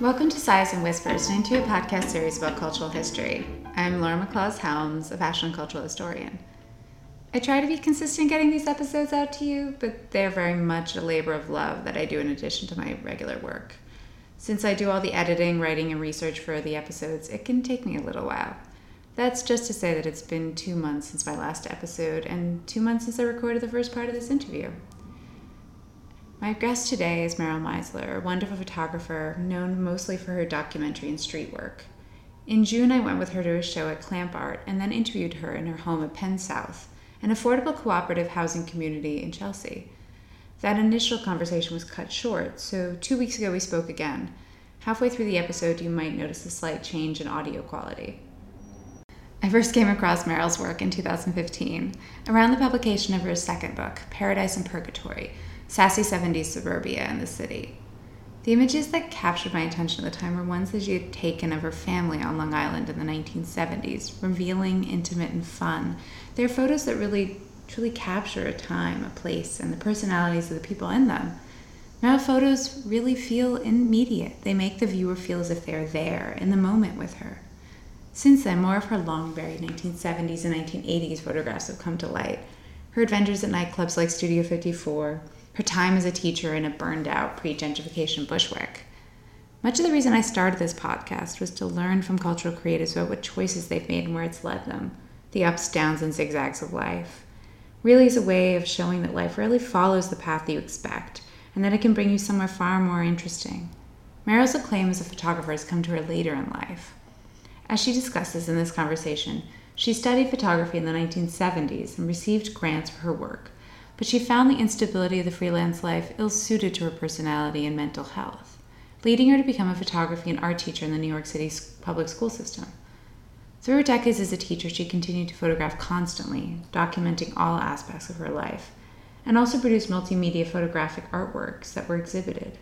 Welcome to Sighs and Whispers, an intuitive podcast series about cultural history. I'm Laura McLaws Helms, a fashion and cultural historian. I try to be consistent getting these episodes out to you, but they're very much a labor of love that I do in addition to my regular work. Since I do all the editing, writing, and research for the episodes, it can take me a little while. That's just to say that it's been two months since my last episode, and two months since I recorded the first part of this interview. My guest today is Meryl Meisler, a wonderful photographer known mostly for her documentary and street work. In June, I went with her to a show at Clamp Art and then interviewed her in her home at Penn South, an affordable cooperative housing community in Chelsea. That initial conversation was cut short, so two weeks ago we spoke again. Halfway through the episode, you might notice a slight change in audio quality. I first came across Meryl's work in 2015, around the publication of her second book, Paradise and Purgatory sassy 70s suburbia in the city. The images that captured my attention at the time were ones that she had taken of her family on Long Island in the 1970s, revealing, intimate, and fun. They're photos that really, truly capture a time, a place, and the personalities of the people in them. Now, photos really feel immediate. They make the viewer feel as if they're there, in the moment with her. Since then, more of her long buried 1970s and 1980s photographs have come to light. Her adventures at nightclubs like Studio 54, her time as a teacher in a burned out pre gentrification Bushwick. Much of the reason I started this podcast was to learn from cultural creatives about what choices they've made and where it's led them, the ups, downs, and zigzags of life. Really is a way of showing that life really follows the path you expect, and that it can bring you somewhere far more interesting. Meryl's acclaim as a photographer has come to her later in life. As she discusses in this conversation, she studied photography in the 1970s and received grants for her work, but she found the instability of the freelance life ill suited to her personality and mental health, leading her to become a photography and art teacher in the New York City public school system. Through her decades as a teacher, she continued to photograph constantly, documenting all aspects of her life, and also produced multimedia photographic artworks that were exhibited.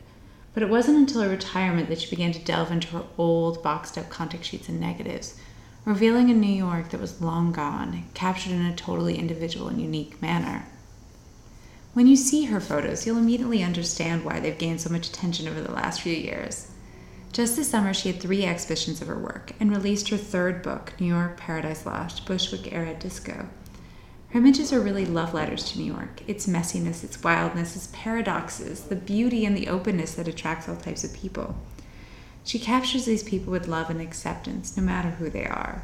But it wasn't until her retirement that she began to delve into her old boxed up contact sheets and negatives, revealing a New York that was long gone, captured in a totally individual and unique manner. When you see her photos, you'll immediately understand why they've gained so much attention over the last few years. Just this summer, she had three exhibitions of her work and released her third book, New York Paradise Lost Bushwick Era Disco. Her images are really love letters to New York its messiness, its wildness, its paradoxes, the beauty and the openness that attracts all types of people. She captures these people with love and acceptance, no matter who they are.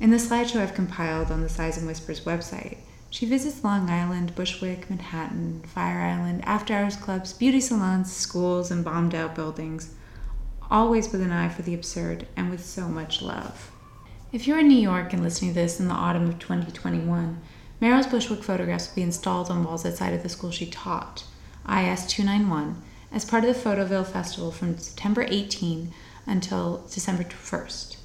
In the slideshow I've compiled on the Sighs and Whispers website, she visits Long Island, Bushwick, Manhattan, Fire Island, after hours clubs, beauty salons, schools, and bombed out buildings, always with an eye for the absurd and with so much love. If you're in New York and listening to this in the autumn of 2021, Meryl's Bushwick photographs will be installed on walls outside of the school she taught, IS 291, as part of the Photoville Festival from September 18 until December 1st.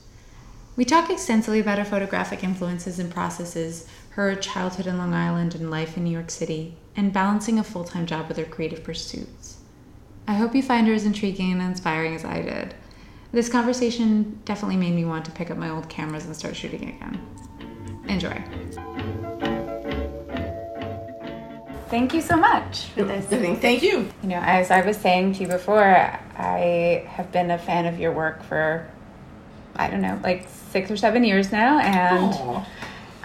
We talk extensively about her photographic influences and processes, her childhood in Long Island and life in New York City, and balancing a full time job with her creative pursuits. I hope you find her as intriguing and inspiring as I did. This conversation definitely made me want to pick up my old cameras and start shooting again. Enjoy. Thank you so much for this. Thank you. You know, as I was saying to you before, I have been a fan of your work for, I don't know, like six or seven years now, and Aww.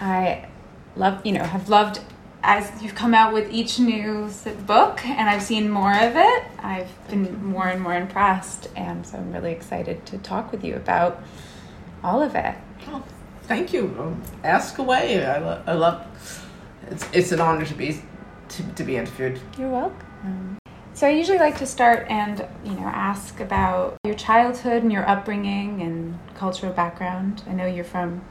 I love you know have loved as you've come out with each new book and I've seen more of it, I've been more and more impressed. And so I'm really excited to talk with you about all of it. Oh, thank you. Um, ask away. I, lo- I love it's, it's an honor to be to, to be interviewed. You're welcome. So I usually like to start and you know ask about your childhood and your upbringing and cultural background. I know you're from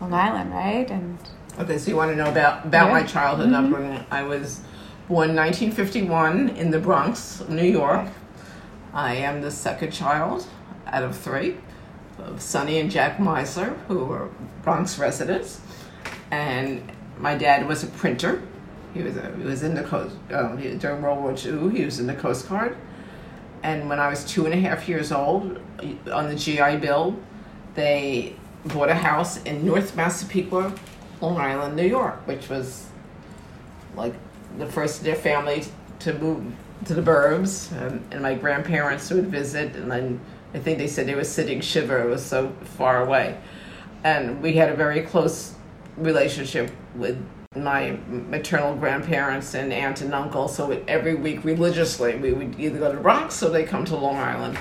Long Island, right? And Okay, so you want to know about about yeah. my childhood mm-hmm. upbringing? I was born 1951 in the Bronx, New York. I am the second child out of three of Sonny and Jack Meisler, who were Bronx residents, and my dad was a printer. He was a, he was in the coast um, during World War II. He was in the Coast Guard, and when I was two and a half years old, on the GI Bill, they bought a house in North Massapequa Long Island, New York, which was like the first of their family to move to the burbs, and, and my grandparents would visit, and then I think they said they were sitting shiva. It was so far away, and we had a very close relationship with my maternal grandparents and aunt and uncle. So every week, religiously, we would either go to Bronx or they come to Long Island.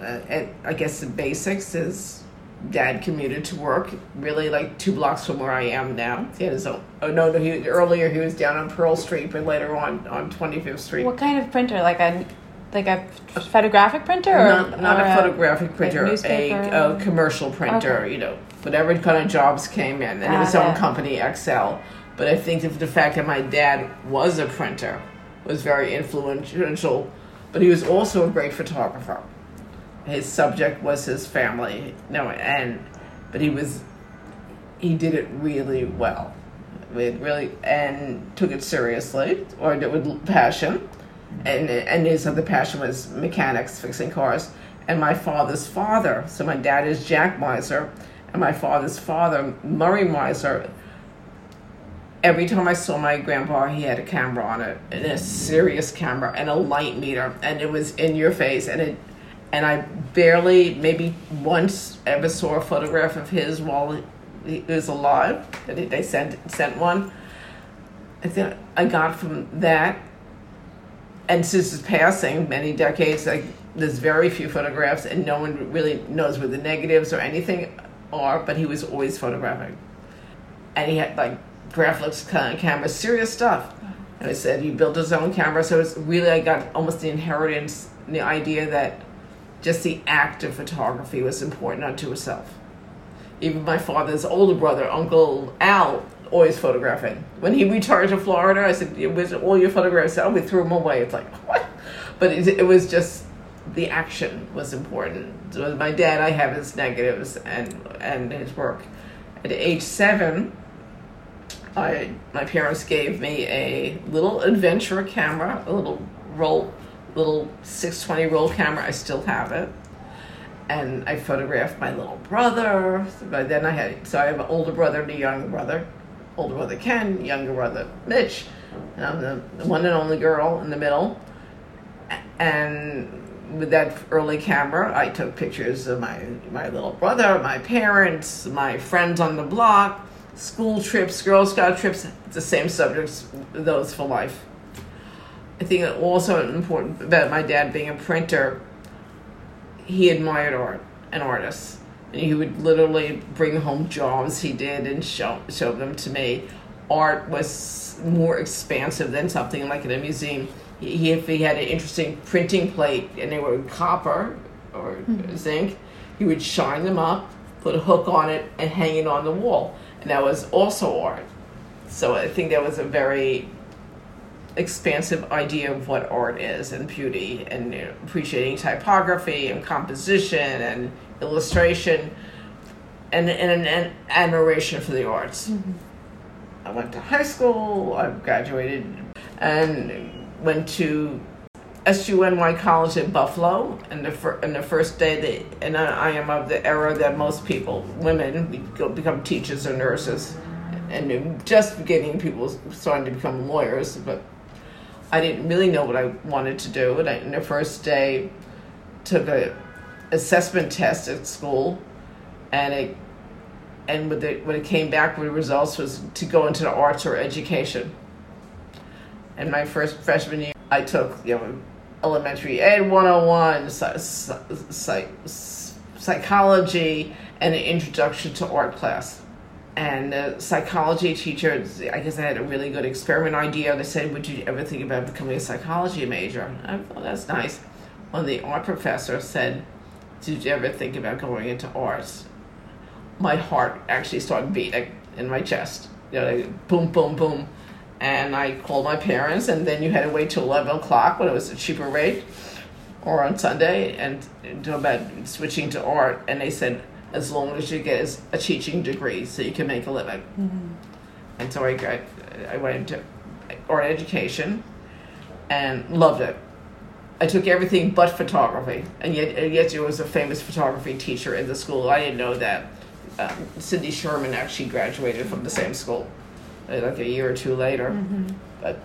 Uh, and I guess the basics is dad commuted to work really like two blocks from where I am now. He had his own. Oh no, no he, earlier he was down on Pearl Street, but later on on Twenty Fifth Street. What kind of printer? Like a like a photographic printer, or not, not or a photographic printer, like a, a commercial printer. Okay. You know, whatever kind of jobs came in, and it was his own it. company, XL. But I think the fact that my dad was a printer was very influential. But he was also a great photographer. His subject was his family. No, and but he was he did it really well. It really and took it seriously or did it with passion. And and his other passion was mechanics, fixing cars. And my father's father, so my dad is Jack Meisler, and my father's father, Murray Meisler, every time I saw my grandpa, he had a camera on it, and a serious camera, and a light meter, and it was in your face, and it, and I barely, maybe once ever saw a photograph of his while he was alive. That they sent sent one. I think I got from that, and since his passing, many decades, like there's very few photographs, and no one really knows where the negatives or anything are. But he was always photographing and he had like Graflex kind of cameras, serious stuff. And I said he built his own camera, so it's really I got almost the inheritance, the idea that just the act of photography was important unto itself. Even my father's older brother, Uncle Al, always photographing. When he retired to Florida, I said, "Where's all your photographs?" Oh, we threw them away. It's like what? But it, it was just the action was important. With my dad, I have his negatives and and his work. At age seven, I my parents gave me a little adventure camera, a little roll, little six twenty roll camera. I still have it, and I photographed my little brother. But then I had so I have an older brother and a younger brother. Older brother Ken, younger brother Mitch, and I'm the, the one and only girl in the middle. And with that early camera, I took pictures of my my little brother, my parents, my friends on the block, school trips, Girl Scout trips. It's the same subjects, those for life. I think also important about my dad being a printer. He admired art and artists, and he would literally bring home jobs he did and show show them to me. Art was more expansive than something like in a museum. He, if he had an interesting printing plate and they were copper or hmm. zinc, he would shine them up, put a hook on it, and hang it on the wall, and that was also art. So I think that was a very expansive idea of what art is and beauty and appreciating typography and composition and illustration and, and an admiration for the arts. Mm-hmm. I went to high school, I graduated and went to SUNY College in Buffalo, and the fir- and the first day that and I I am of the era that most people, women, we go become teachers or nurses, and just beginning people starting to become lawyers, but I didn't really know what I wanted to do. And, I, the first day, took a assessment test at school, and it and with the, when it came back with the results was to go into the arts or education. And my first freshman year, I took you know elementary ed 101, psy- psy- psy- psychology, and an introduction to art class. And the psychology teacher, I guess I had a really good experiment idea. They said, Would you ever think about becoming a psychology major? And I thought, That's nice. When the art professor said, Did you ever think about going into arts? My heart actually started beating in my chest. You know, like, boom, boom, boom. And I called my parents, and then you had to wait till 11 o'clock when it was a cheaper rate or on Sunday and to about switching to art. And they said, as long as you get a teaching degree so you can make a living. And so I got, I went into art education and loved it. I took everything but photography, and yet, and yet there was a famous photography teacher in the school. I didn't know that. Um, Cindy Sherman actually graduated from the same school, uh, like a year or two later. But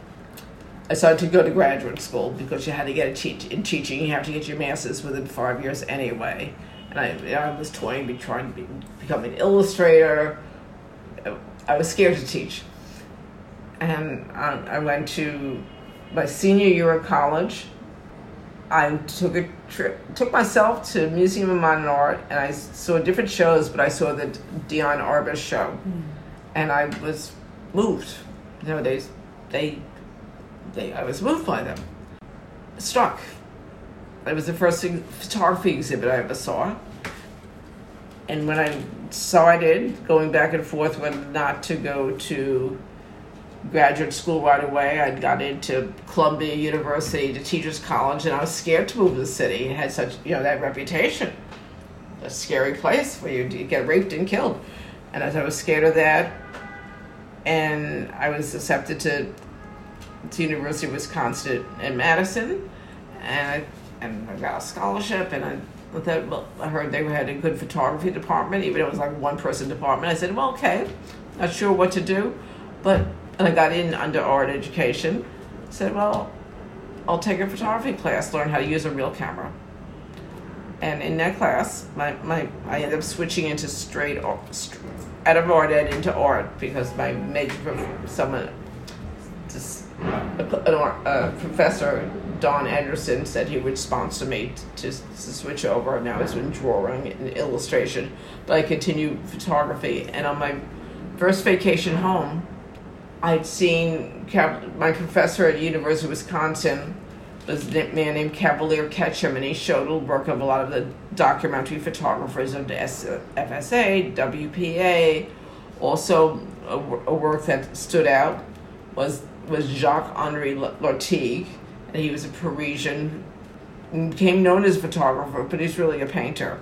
I started to go to graduate school because you had to get a teach in teaching. You have to get your master's within five years anyway. And I, I was toying, be trying to be, become an illustrator. I was scared to teach, and um, I went to my senior year of college. I took a trip, took myself to Museum of Modern Art, and I saw different shows. But I saw the Diane Arbus show, mm. and I was moved. Nowadays, they they, I was moved by them. Struck. It was the first photography exhibit I ever saw. And when I decided, going back and forth, whether not to go to graduate school right away, I got into Columbia University to Teachers College, and I was scared to move to the city. It had such, you know, that reputation. A scary place where you get raped and killed. And I was scared of that. And I was accepted to to University of Wisconsin in Madison, and I, and I got a scholarship, and I. Thought, well, I heard they had a good photography department, even though it was like one person department. I said, well, okay, not sure what to do, but and I got in under art education. Said, well, I'll take a photography class, learn how to use a real camera. And in that class, my, my I ended up switching into straight art, out of art ed into art because my major, someone uh, just a, a, uh, professor, Don Anderson, said he would sponsor me to, to switch over, I was in drawing and illustration. But I continued photography, and on my first vacation home, I'd seen my professor at University of Wisconsin was a man named Cavalliere Ketchum, and he showed a work of a lot of the documentary photographers of the FSA, WPA. Also, a, work that stood out was was Jacques Henri Lartigue, and he was a Parisian, became known as a photographer, but he's really a painter.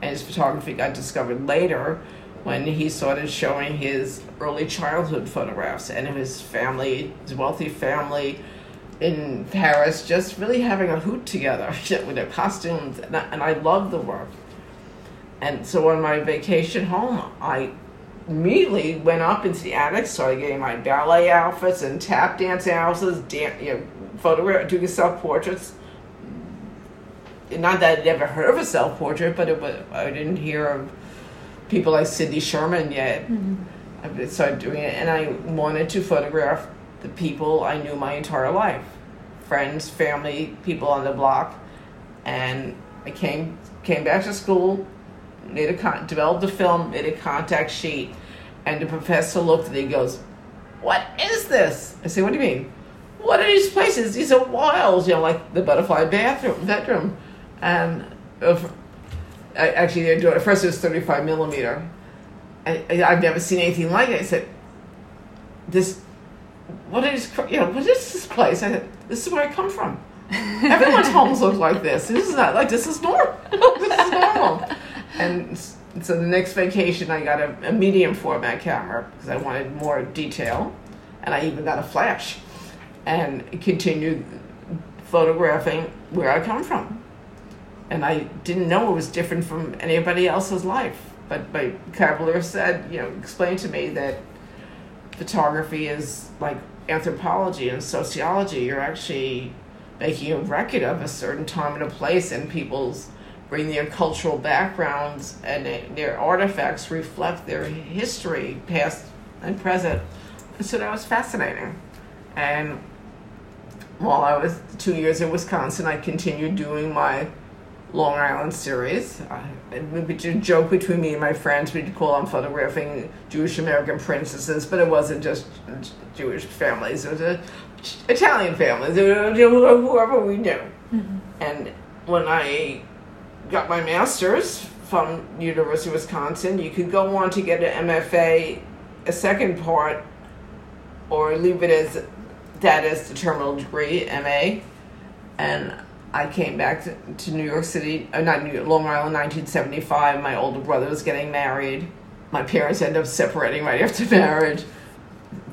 And his photography got discovered later when he started showing his early childhood photographs and his family, his wealthy family in Paris, just really having a hoot together with their costumes. And I, and I love the work. And so on my vacation home, I immediately went up into the attic, started getting my ballet outfits and tap dance outfits, dan- you know, photograph, doing self portraits. Not that I'd ever heard of a self portrait, but it was, I didn't hear of people like Cindy Sherman yet. Mm-hmm. I started doing it, and I wanted to photograph the people I knew my entire life friends, family, people on the block. And I came came back to school, made a con- developed a film, made a contact sheet, and the professor looked at it and goes, What is this? I said, What do you mean? What are these places? These are wilds, you know, like the butterfly bathroom, bedroom. And uh, if, I, actually, they're doing, at first it was 35 millimeter. I, I've never seen anything like it. I said, This, what is, you know, what is this place? I said, This is where I come from. Everyone's homes look like this. This is not like this is normal. this is normal. And so the next vacation, I got a, a medium format camera because I wanted more detail, and I even got a flash, and continued photographing where I come from. And I didn't know it was different from anybody else's life. But my Cavalliere said, you know, explained to me that photography is like anthropology and sociology. You're actually making a record of a certain time and a place and people's bring their cultural backgrounds and their artifacts reflect their history, past and present. So that was fascinating. And while I was two years in Wisconsin, I continued doing my Long Island series. it would be a joke between me and my friends. We'd call on photographing Jewish American princesses, but it wasn't just Jewish families. It was a, Italian families, whoever we knew. Mm-hmm. And when I got my master's from University of Wisconsin. You could go on to get an MFA, a second part, or leave it as that as the terminal degree, MA. And I came back to, to New York City, uh, not New York, Long Island, 1975. My older brother was getting married. My parents ended up separating right after marriage.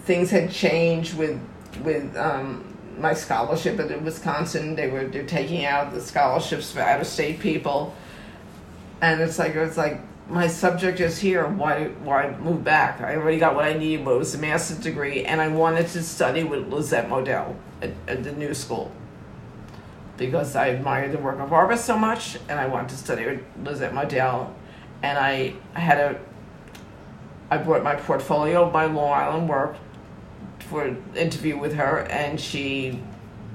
Things had changed with with um, my scholarship at Wisconsin. They were they're taking out the scholarships for out of state people, and it's like it's like my subject is here. Why why move back? I already got what I needed. But it was a master's degree, and I wanted to study with Lisette Model at, at the New School because I admired the work of Arbus so much, and I wanted to study with Lisette Model. And I had a I brought my portfolio of my Long Island work for an interview with her, and she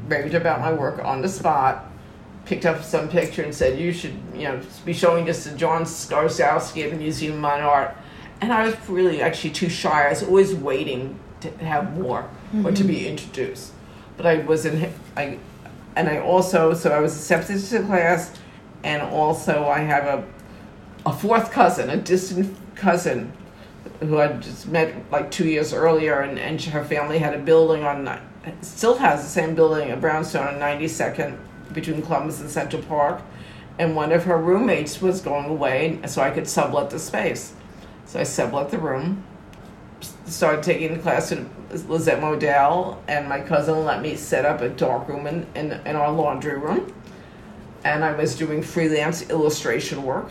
raved about my work on the spot. Picked up some picture and said, "You should, you know, be showing this to John Szarkowski at the Museum of Modern Art." And I was really actually too shy. I was always waiting to have more mm-hmm. or to be introduced. But I wasn't. I and I also so I was accepted to the class, and also I have a a fourth cousin, a distant cousin who I just met like two years earlier, and, and her family had a building on, still has the same building, a brownstone on 92nd between Columbus and Central Park. And one of her roommates was going away, so I could sublet the space. So I sublet the room, started taking the class at Lisette Model, and my cousin let me set up a dark room in, in, in our laundry room. And I was doing freelance illustration work,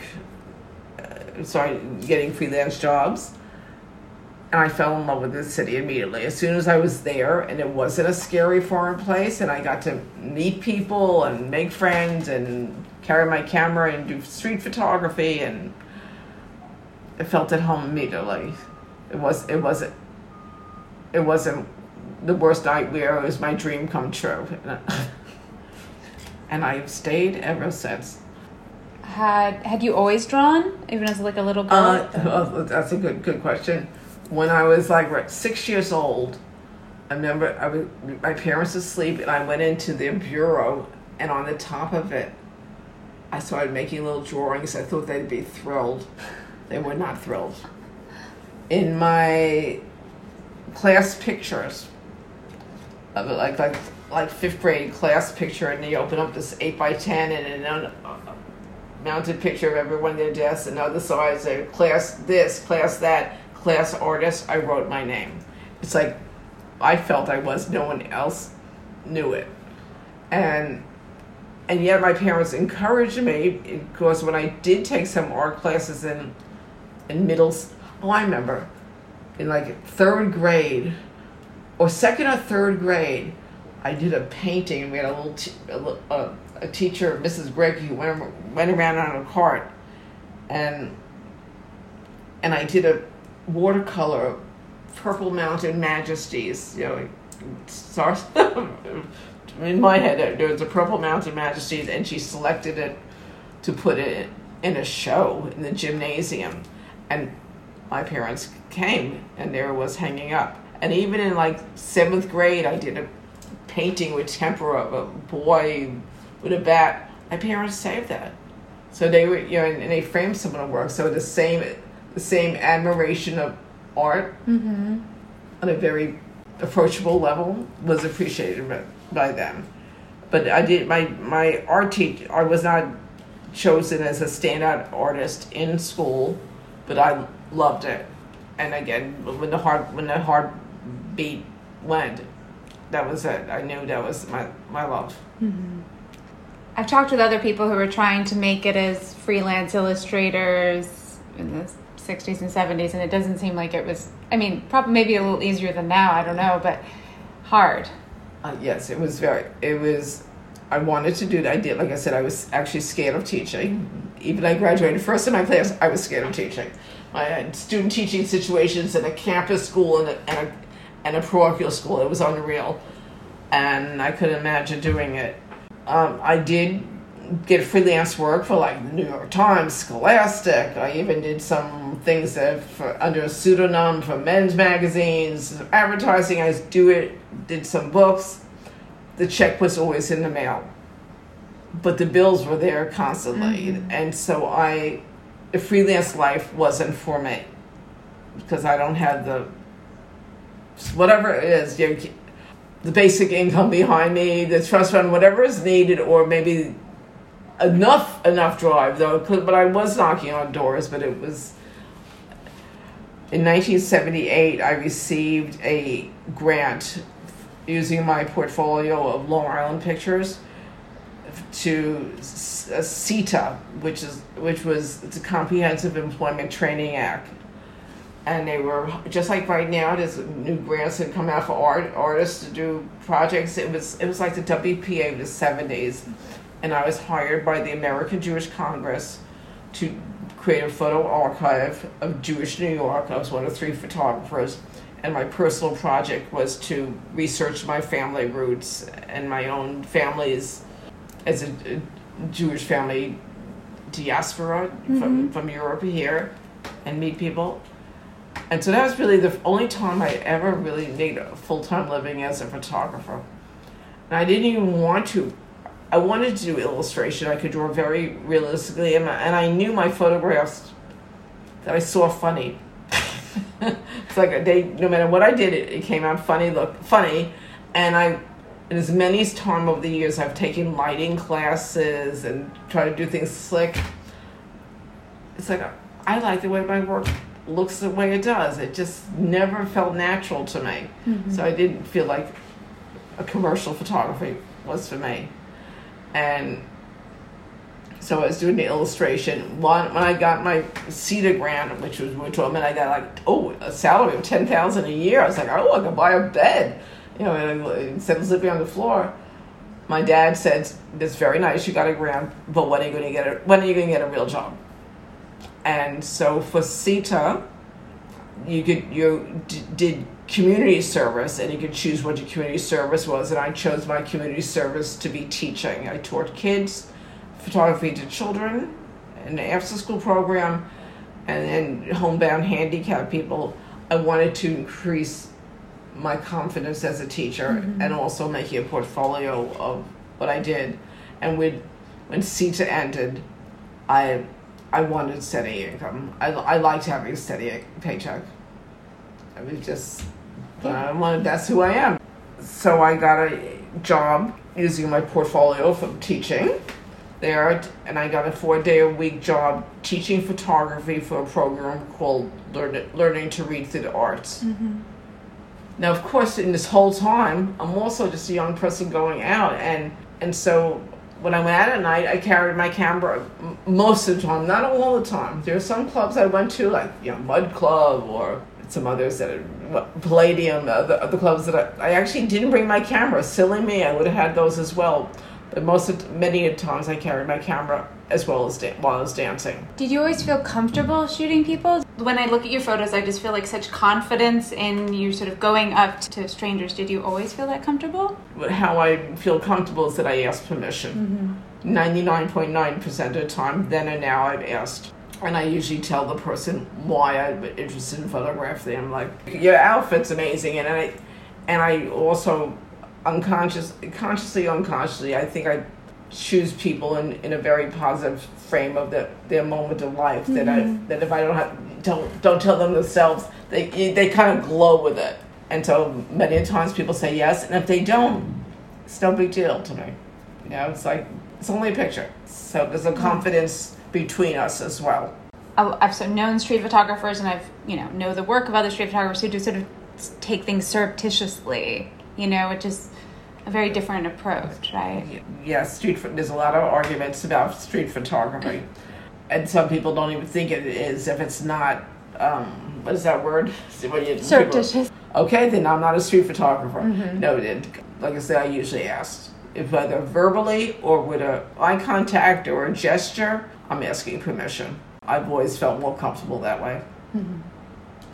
uh, sorry, getting freelance jobs and I fell in love with the city immediately. As soon as I was there, and it wasn't a scary foreign place, and I got to meet people and make friends and carry my camera and do street photography, and I felt at home immediately. It was it wasn't it wasn't the worst nightmare. It was my dream come true, and I've stayed ever since. Had had you always drawn, even as like a little girl? Uh, oh, that's a good good question when I was like six years old, I remember I was, my parents asleep and I went into their bureau and on the top of it, I started making little drawings. I thought they'd be thrilled. They were not thrilled. In my class pictures, of it, like like like fifth grade class picture, and they open up this eight by ten and an uh, mounted picture of everyone in their desks, and other sides, class this, class that class artist, I wrote my name. It's like I felt I was, no one else knew it. And and yet my parents encouraged me because when I did take some art classes in in middle oh I remember in like third grade or second or third grade I did a painting and we had a little a, teacher Mrs. Greg who went, went around on a cart and and I did a watercolor Purple Mountain Majesties. You know, in my head. There was a Purple Mountain Majesties, and she selected it to put it in a show in the gymnasium, and my parents came, and there was hanging up. And even in like seventh grade, I did a painting with tempera of a boy with a bat. My parents saved that. So they were, you know, and they framed some of the work. So the same the same admiration of art mm-hmm. on a very approachable level was appreciated by them. But I did my my art teacher. I was not chosen as a standout artist in school, but I loved it. And again, when the heart when the heart beat went, that was it. I knew that was my my love. Mm-hmm. I've talked with other people who are trying to make it as freelance illustrators in this 60s and 70s and it doesn't seem like it was i mean probably maybe a little easier than now i don't know but hard. Uh, yes it was very it was i wanted to do it i did like i said i was actually scared of teaching. Even i graduated first in my class i was scared of teaching. I had student teaching situations in a campus school and a, and a, and a parochial school it was unreal. And i couldn't imagine doing it. Um, i did get freelance work for like the New York Times, Scholastic. I even did some things that for under a pseudonym for men's magazines, advertising. I do it, did some books. The check was always in the mail, but the bills were there constantly, mm-hmm. and so I, the freelance life wasn't for me because I don't have the whatever it is. You the basic income behind me, the trust fund, whatever is needed, or maybe enough enough drive though but i was knocking on doors but it was in 1978 i received a grant using my portfolio of long island pictures to CETA, which is which was a Comprehensive Employment Training Act, and they were just like right now. There's new grants that come out for art artists to do projects. It was it was like the WPA of the '70s, and I was hired by the American Jewish Congress to create a photo archive of Jewish New York. I was one of three photographers and my personal project was to research my family roots and my own family's as a, a Jewish family diaspora mm-hmm. from, from Europe here and meet people. And so that was really the only time I ever really made a full time living as a photographer. And I didn't even want to. I wanted to do illustration. I could draw very realistically, and, and I knew my photographs that I saw funny it's like they no matter what I did, it, it came out funny, look funny, and I. And as many time over the years, I've taken lighting classes and try to do things slick. It's like I like the way my work looks the way it does. It just never felt natural to me. Mm-hmm. So I didn't feel like a commercial photography was for me. And so I was doing the illustration. One when I got my CETA grant, which was which mean I got like oh a salary of ten thousand a year. I was like oh I could buy a bed, you know, instead of sleeping on the floor. My dad said, "It's very nice you got a grant, but when are you going to get a when are you going to get a real job?" And so for CETA, you could you did community service and you could choose what your community service was and i chose my community service to be teaching i taught kids photography to children, an after school program, and then homebound handicapped people. I wanted to increase my confidence as a teacher mm-hmm. and also making a portfolio of what I did. And with, when CETA ended, I I wanted steady income. I, I liked having a steady paycheck. I was just, I wanted, that's who I am. So I got a job using my portfolio from teaching there, and I got a four day a week job teaching photography for a program called Learn, Learning to Read Through the Arts. Mm-hmm. Now, of course, in this whole time, I'm also just a young person going out, and and so when I went out at night, I carried my camera most of the time, not all the time. There are some clubs I went to, like you know, Mud Club or some others that are Palladium, the, other clubs that I, I actually didn't bring my camera. Silly me, I would have had those as well. But most of many times I carried my camera as well as da- while I was dancing. Did you always feel comfortable shooting people? When I look at your photos, I just feel like such confidence in you sort of going up to strangers. Did you always feel that comfortable? How I feel comfortable is that I ask permission. 99.9% mm-hmm. of the time, then and now, I've asked. And I usually tell the person why I'm interested in photographing them. Like, your outfit's amazing. And I, and I also unconscious, consciously, unconsciously, I think I choose people in, in a very positive frame of the, their moment of life mm-hmm. that I mm-hmm. that if I don't have don't don't tell them themselves they they kind of glow with it and so many times people say yes and if they don't it's no big deal to me you know it's like it's only a picture so there's a mm-hmm. confidence between us as well I've of known street photographers and I've you know know the work of other street photographers who do sort of take things surreptitiously you know which is a very different approach, right? Yes, street. There's a lot of arguments about street photography, and some people don't even think it is if it's not. Um, what is that word? Surreptitious. Okay, then I'm not a street photographer. Mm-hmm. No, it, like I said, I usually ask if either verbally or with a eye contact or a gesture, I'm asking permission. I've always felt more comfortable that way. Mm-hmm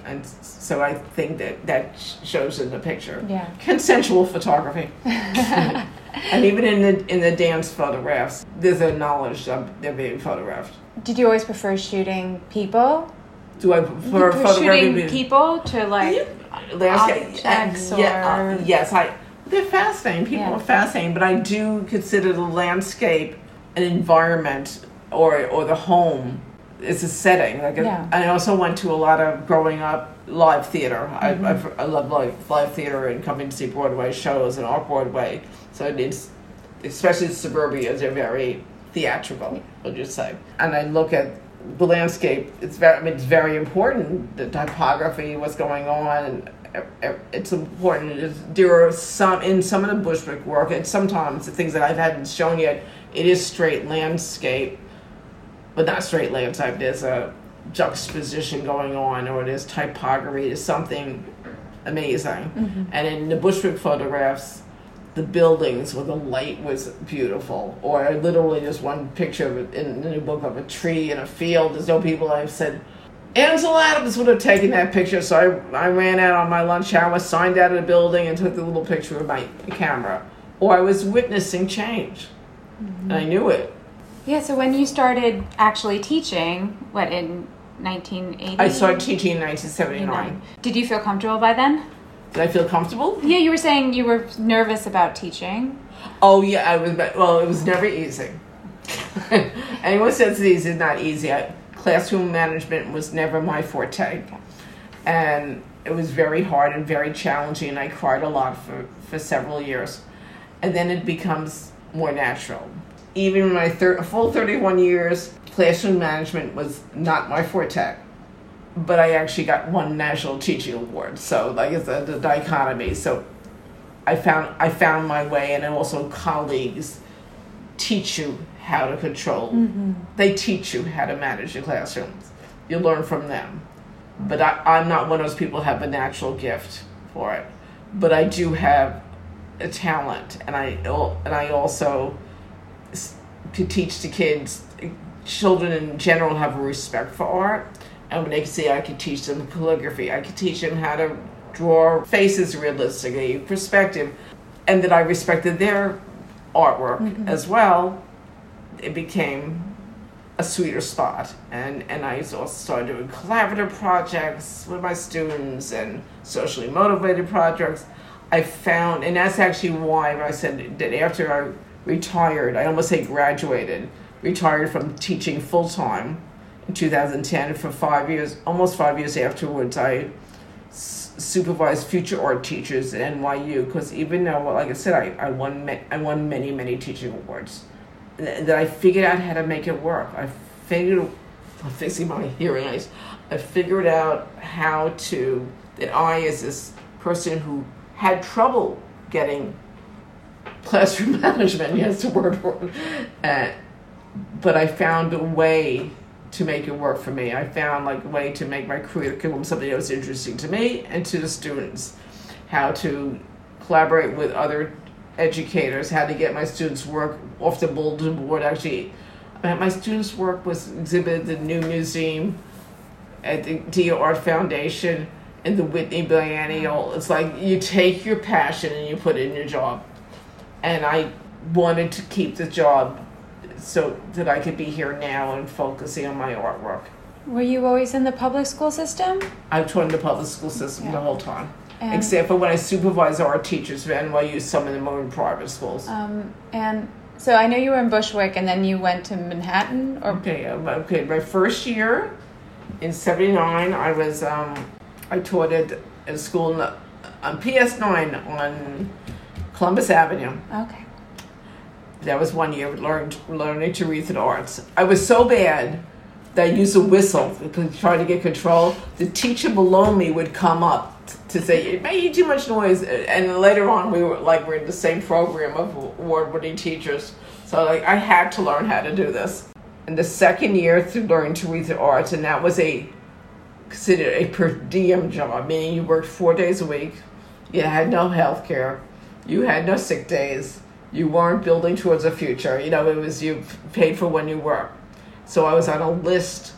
and so I think that that shows in the picture. Yeah. Consensual photography. and even in the in the dance photographs, there's a knowledge that they're being photographed. Did you always prefer shooting people? Do I prefer shooting people to like objects uh, yeah, uh, yes, I. They're fascinating. People yeah. are fascinating, but I do consider the landscape an environment or or the home it's a setting. Like, yeah. I also went to a lot of growing up live theater. Mm-hmm. I, I, I love live, live theater and coming to see Broadway shows and off Broadway. So it's especially the suburbia, they're very theatrical. I'll just say. And I look at the landscape. It's very, I mean, it's very important. The typography, what's going on, it's important. There are some in some of the Bushwick work, and sometimes the things that I've hadn't shown yet. It is straight landscape, but not straight landscape. There's a juxtaposition going on, or there's typography. There's something amazing. Mm-hmm. And in the Bushwick photographs, the buildings where the light was beautiful, or literally just one picture of it in the new book of a tree in a field. There's no people I've said Ansel Adams would have taken that picture, so I, I ran out on my lunch hour, signed out of the building, and took the little picture with my camera. Or I was witnessing change, mm-hmm. and I knew it. Yeah, so when you started actually teaching, what, in 1980? I started teaching in 1979. Did you feel comfortable by then? Did I feel comfortable? Yeah, you were saying you were nervous about teaching. Oh, yeah, I was, well, it was never easy. Anyone says it's easy, not easy. I, classroom management was never my forte. And it was very hard and very challenging, and I cried a lot for, for several years. And then it becomes more natural. Even my thir- full 31 years, classroom management was not my forte. But I actually got one national teaching award, so like it's a, the dichotomy. So I found I found my way, and also colleagues teach you how to control. Mm-hmm. They teach you how to manage your classrooms. You learn from them. But I, I'm not one of those people who have a natural gift for it. But I do have a talent, and I and I also to teach the kids. Children in general have a respect for art, and when they can see, I can teach them calligraphy. I can teach them how to draw faces realistically, perspective, and that I respected their artwork mm-hmm. as well it became a sweeter spot. And, and I also started doing collaborative projects with my students and socially motivated projects. I found, and that's actually why I said that after I retired, I almost say graduated, retired from teaching full time in 2010 for five years, almost five years afterwards, I supervised future art teachers at NYU because even though, like I said, I, I won I won many many teaching awards that I figured out how to make it work. I figured, I'm fixing my hearing. I figured out how to, that I, as this person who had trouble getting classroom management, yes, the word, word uh, but I found a way to make it work for me. I found like a way to make my curriculum something that was interesting to me and to the students. How to collaborate with other educators how to get my students' work off the bulletin board. Actually, my students' work was exhibited at the New Museum, at the Dia Art Foundation, and the Whitney Biennial. It's like you take your passion and you put it in your job. And I wanted to keep the job so that I could be here now and focusing on my artwork. Were you always in the public school system? I've taught in the public school system yeah. the whole time. And Except for when I supervise our teachers for NYU, some of them are in private schools. Um, and so I know you were in Bushwick, and then you went to Manhattan, or okay, um, okay. My first year in '79, I was um, I taught at a school on PS9 on Columbus Avenue. Okay. That was one year learned learning to read the arts. I was so bad that I used a whistle to try to get control. The teacher below me would come up to say it made too much noise. And later on, we were like we're in the same program of award-winning teachers, so like I had to learn how to do this. And the second year to learn to read the arts, and that was a considered a per diem job, meaning you worked four days a week. You had no health care. You had no sick days. You weren't building towards a future. You know, it was you paid for when you work. So I was on a list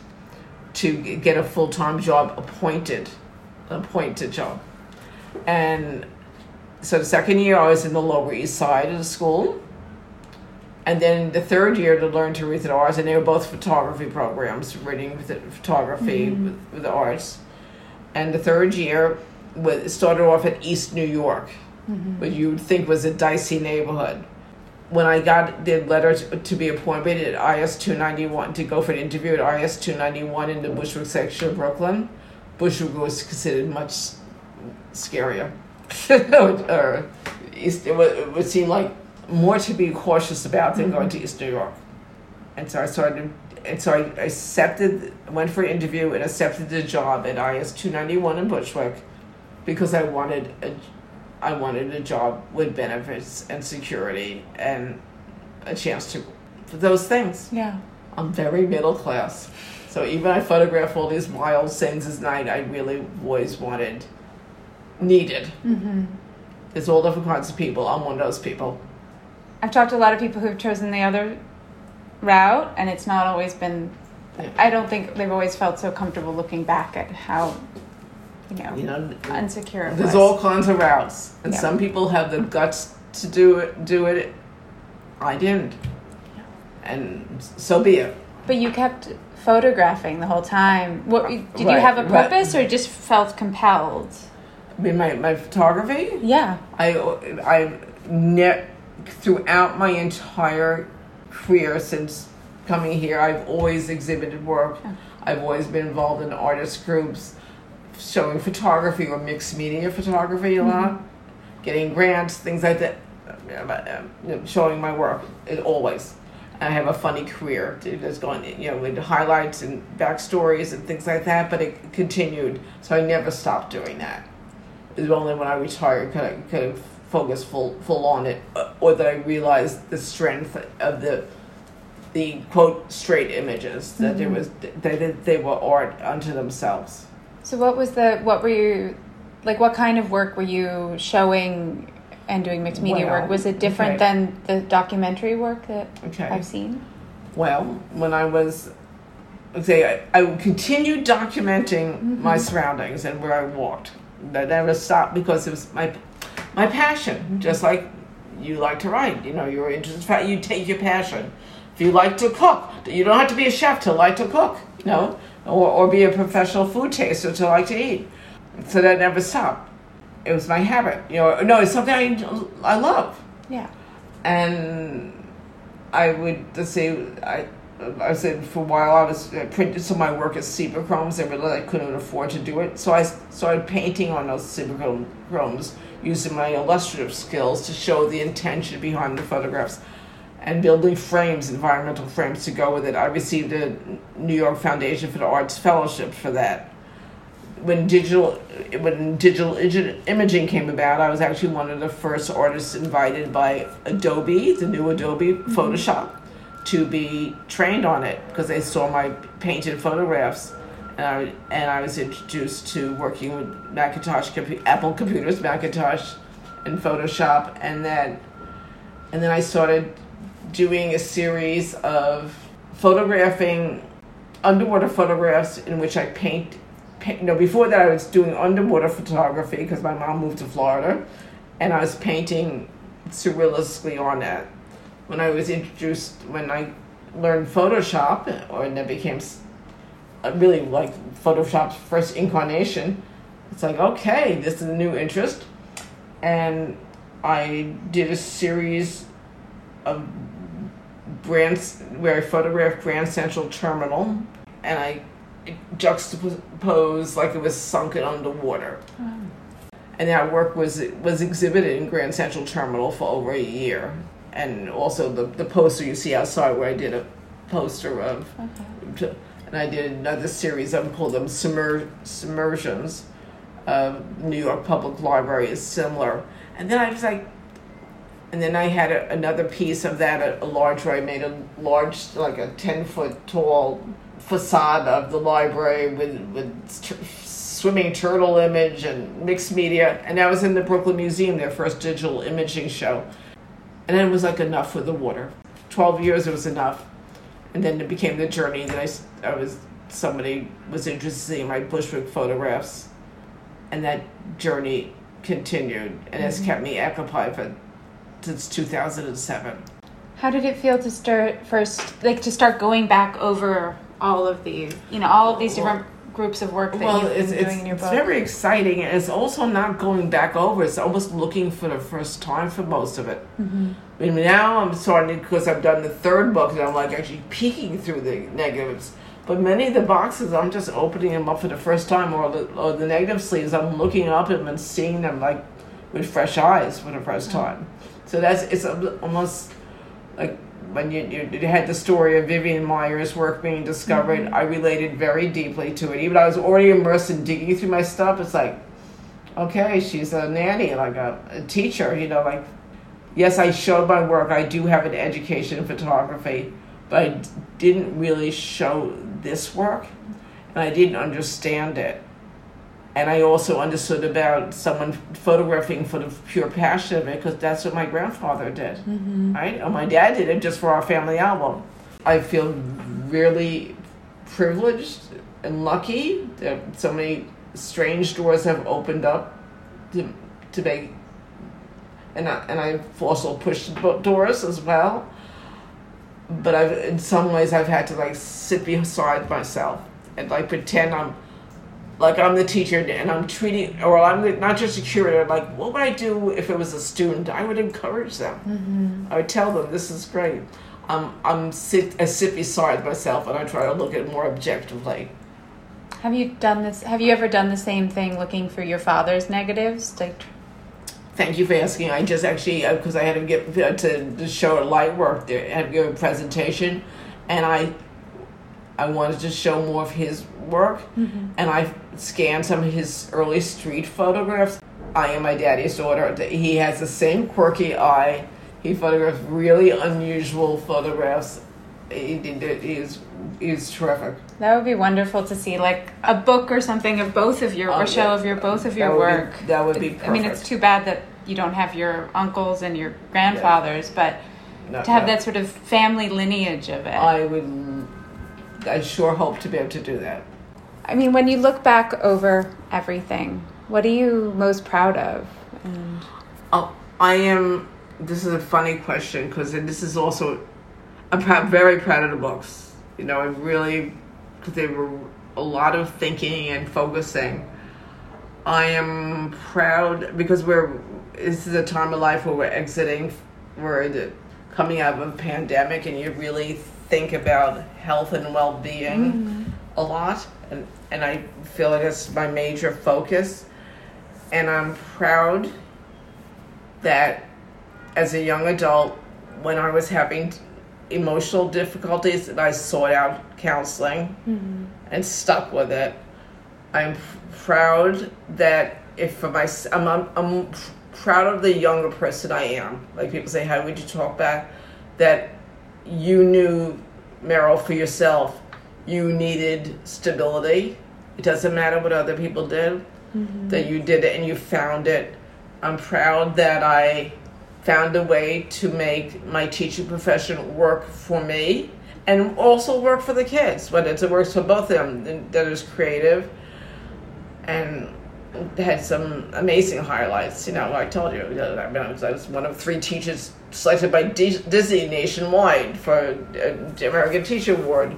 to get a full time job appointed appointed job. And so the second year I was in the Lower East Side of the school. And then the third year to learn to read the arts, and they were both photography programs, reading photography mm-hmm. with, with, the arts. And the third year was, started off at East New York, mm-hmm. which you would think was a dicey neighborhood. When I got the letter to, to be appointed at IS 291 to go for an interview at IS 291 in the Bushwick section of Brooklyn, Bushwick was considered much scarier. or East, it, would, it would seem like more to be cautious about than mm-hmm. going to East New York. And so I started, and so I accepted, went for an interview and accepted the job at IS 291 in Bushwick because I wanted a, I wanted a job with benefits and security and a chance to for those things. Yeah. I'm very middle class. So even I photograph all these wild scenes at night, I really always wanted, needed. Mm-hmm. There's all different kinds of people. I'm one of those people. I've talked to a lot of people who've chosen the other route, and it's not always been. I don't think they've always felt so comfortable looking back at how, you know, You know, unsecure there's all kinds of routes, and Yeah. some people have the guts to do it. Do it. I didn't, and so be it. But you kept photographing the whole time. What uh, did you have a right. purpose, or just felt compelled? I mean, my, my photography. Yeah. I I ne- throughout my entire career since coming here, I've always exhibited work. I've always been involved in artist groups, showing photography or mixed media photography a lot, getting grants, things like that. uh, know, Showing my work it, always. I have a funny career. There's going, you know, with highlights and backstories and things like that. But it continued, so I never stopped doing that. It was only when I retired could I could have focused full full on it, uh, or that I realized the strength of the the quote straight images that there was that they, they were art unto themselves. So what was the what were you like? What kind of work were you showing and doing mixed media Well, work? Was it different okay. than the documentary work that Okay. I've seen? Well, when I was, say, I, I continued documenting mm-hmm. my surroundings and where I walked. I never stopped because it was my my passion. Mm-hmm. Just like you like to write, you know, you're interested. You take your passion. If you like to cook, you don't have to be a chef to like to cook, you know, or or be a professional food taster to like to eat. So that never stopped. It was my habit, you know. No, it's something I I love Yeah. and I would let's say I I said for a while I was I printed some of my work as Chromes. I realized I couldn't afford to do it, so I started painting on those Chromes using my illustrative skills to show the intention behind the photographs, and building frames, environmental frames to go with it. I received a New York Foundation for the Arts fellowship for that. When digital when digital imaging came about, I was actually one of the first artists invited by Adobe, the new Adobe mm-hmm. Photoshop, to be trained on it because they saw my painted photographs, and I and I was introduced to working with Macintosh, Apple computers, Macintosh, and Photoshop, and then and then I started doing a series of photographing underwater photographs in which I paint. paint no, before that I was doing underwater photography because my mom moved to Florida, and I was painting surrealistically on that. When I was introduced, when I learned Photoshop, or that became uh, really like Photoshop's first incarnation, it's like okay, this is a new interest, and I did a series of brands where I photographed Grand Central Terminal, and I juxtaposed like it was sunken underwater. And that work was was exhibited in Grand Central Terminal for over a year, and also the the poster you see outside where I did a poster of, and I did another series of called them submer- submersions. Uh, New York Public Library is similar, and then I was like, and then I had a, another piece of that, a, a large where I made a large, like a 10 foot tall facade of the library with, with t- swimming turtle image and mixed media. And that was in the Brooklyn Museum, their first digital imaging show. And then it was like enough with the water. 12 years it was enough. And then it became the journey that I was, somebody was interested in my Bushwick photographs. And that journey continued and has mm-hmm. kept me occupied for since 2007. How did it feel to start first, like to start going back over all of the, you know, all of these different groups of work that Well, you've been it's, doing it's, in your book? it's very exciting, and it's also not going back over. It's almost looking for the first time for most of it. Mm-hmm. I mean, now I'm starting because I've done the third book, and I'm like actually peeking through the negatives. But many of the boxes, I'm just opening them up for the first time, or the, or the negative sleeves, I'm looking up at them and seeing them like with fresh eyes for the first time. So that's it's almost like when you, you, you had the story of Vivian Maier's work being discovered. Mm-hmm. I related very deeply to it. Even I was already immersed in digging through my stuff, it's like okay, she's a nanny, like a, a teacher, you know, like, yes, I showed my work. I do have an education in photography, but I d- didn't really show this work, and I didn't understand it. And I also understood about someone photographing for the pure passion of it, because that's what my grandfather did, mm-hmm. right? Or my dad did it just for our family album. I feel really privileged and lucky that so many strange doors have opened up to to make and I, and I've also pushed doors as well but I've in some ways I've had to like sit beside myself and like pretend I'm like I'm the teacher and I'm treating or I'm the, not just a curator like what would I do if it was a student I would encourage them I would tell them this is great I'm I'm sit I sit beside myself and I try to look at it more objectively Have you done this? Have you ever done the same thing looking for your father's negatives? Like, Thank you for asking. I just actually because I had to get uh, to, to show a light work there, I had to give a presentation, and I I wanted to show more of his work, mm-hmm. and I scanned some of his early street photographs. I am my daddy's daughter. He has the same quirky eye. He photographs really unusual photographs. He did. He's he's terrific. that would be wonderful to see, like a book or something of both of your, Oh, or show yeah. of your both of That your would be- work. that would be I mean, it's too bad that you don't have your uncles and your grandfathers, but No, to have no. that sort of family lineage of it. I would. I sure hope to be able to do that. I mean, when you look back over everything, what are you most proud of? And Oh, I am. This is a funny question because this is also. I'm proud, very proud of the books. You know, I really, because they were a lot of thinking and focusing. I am proud because we're. This is a time of life where we're exiting, we're coming out of a pandemic, and you really think about health and well-being a lot, and and I feel like it's my major focus, and I'm proud that as a young adult, when I was having emotional difficulties, that I sought out counseling mm-hmm. and stuck with it. I'm proud that if for my, I'm, I'm, I'm proud of the younger person I am. Like people say, how would you talk back? That you knew, Meryl, for yourself, you needed stability. It doesn't matter what other people did, mm-hmm. that you did it and you found it. I'm proud that I found a way to make my teaching profession work for me and also work for the kids, whether it works for both of them, that is creative and had some amazing highlights. You know, I told you, I, was, one of three teachers selected by Disney nationwide for uh, the American Teacher Award.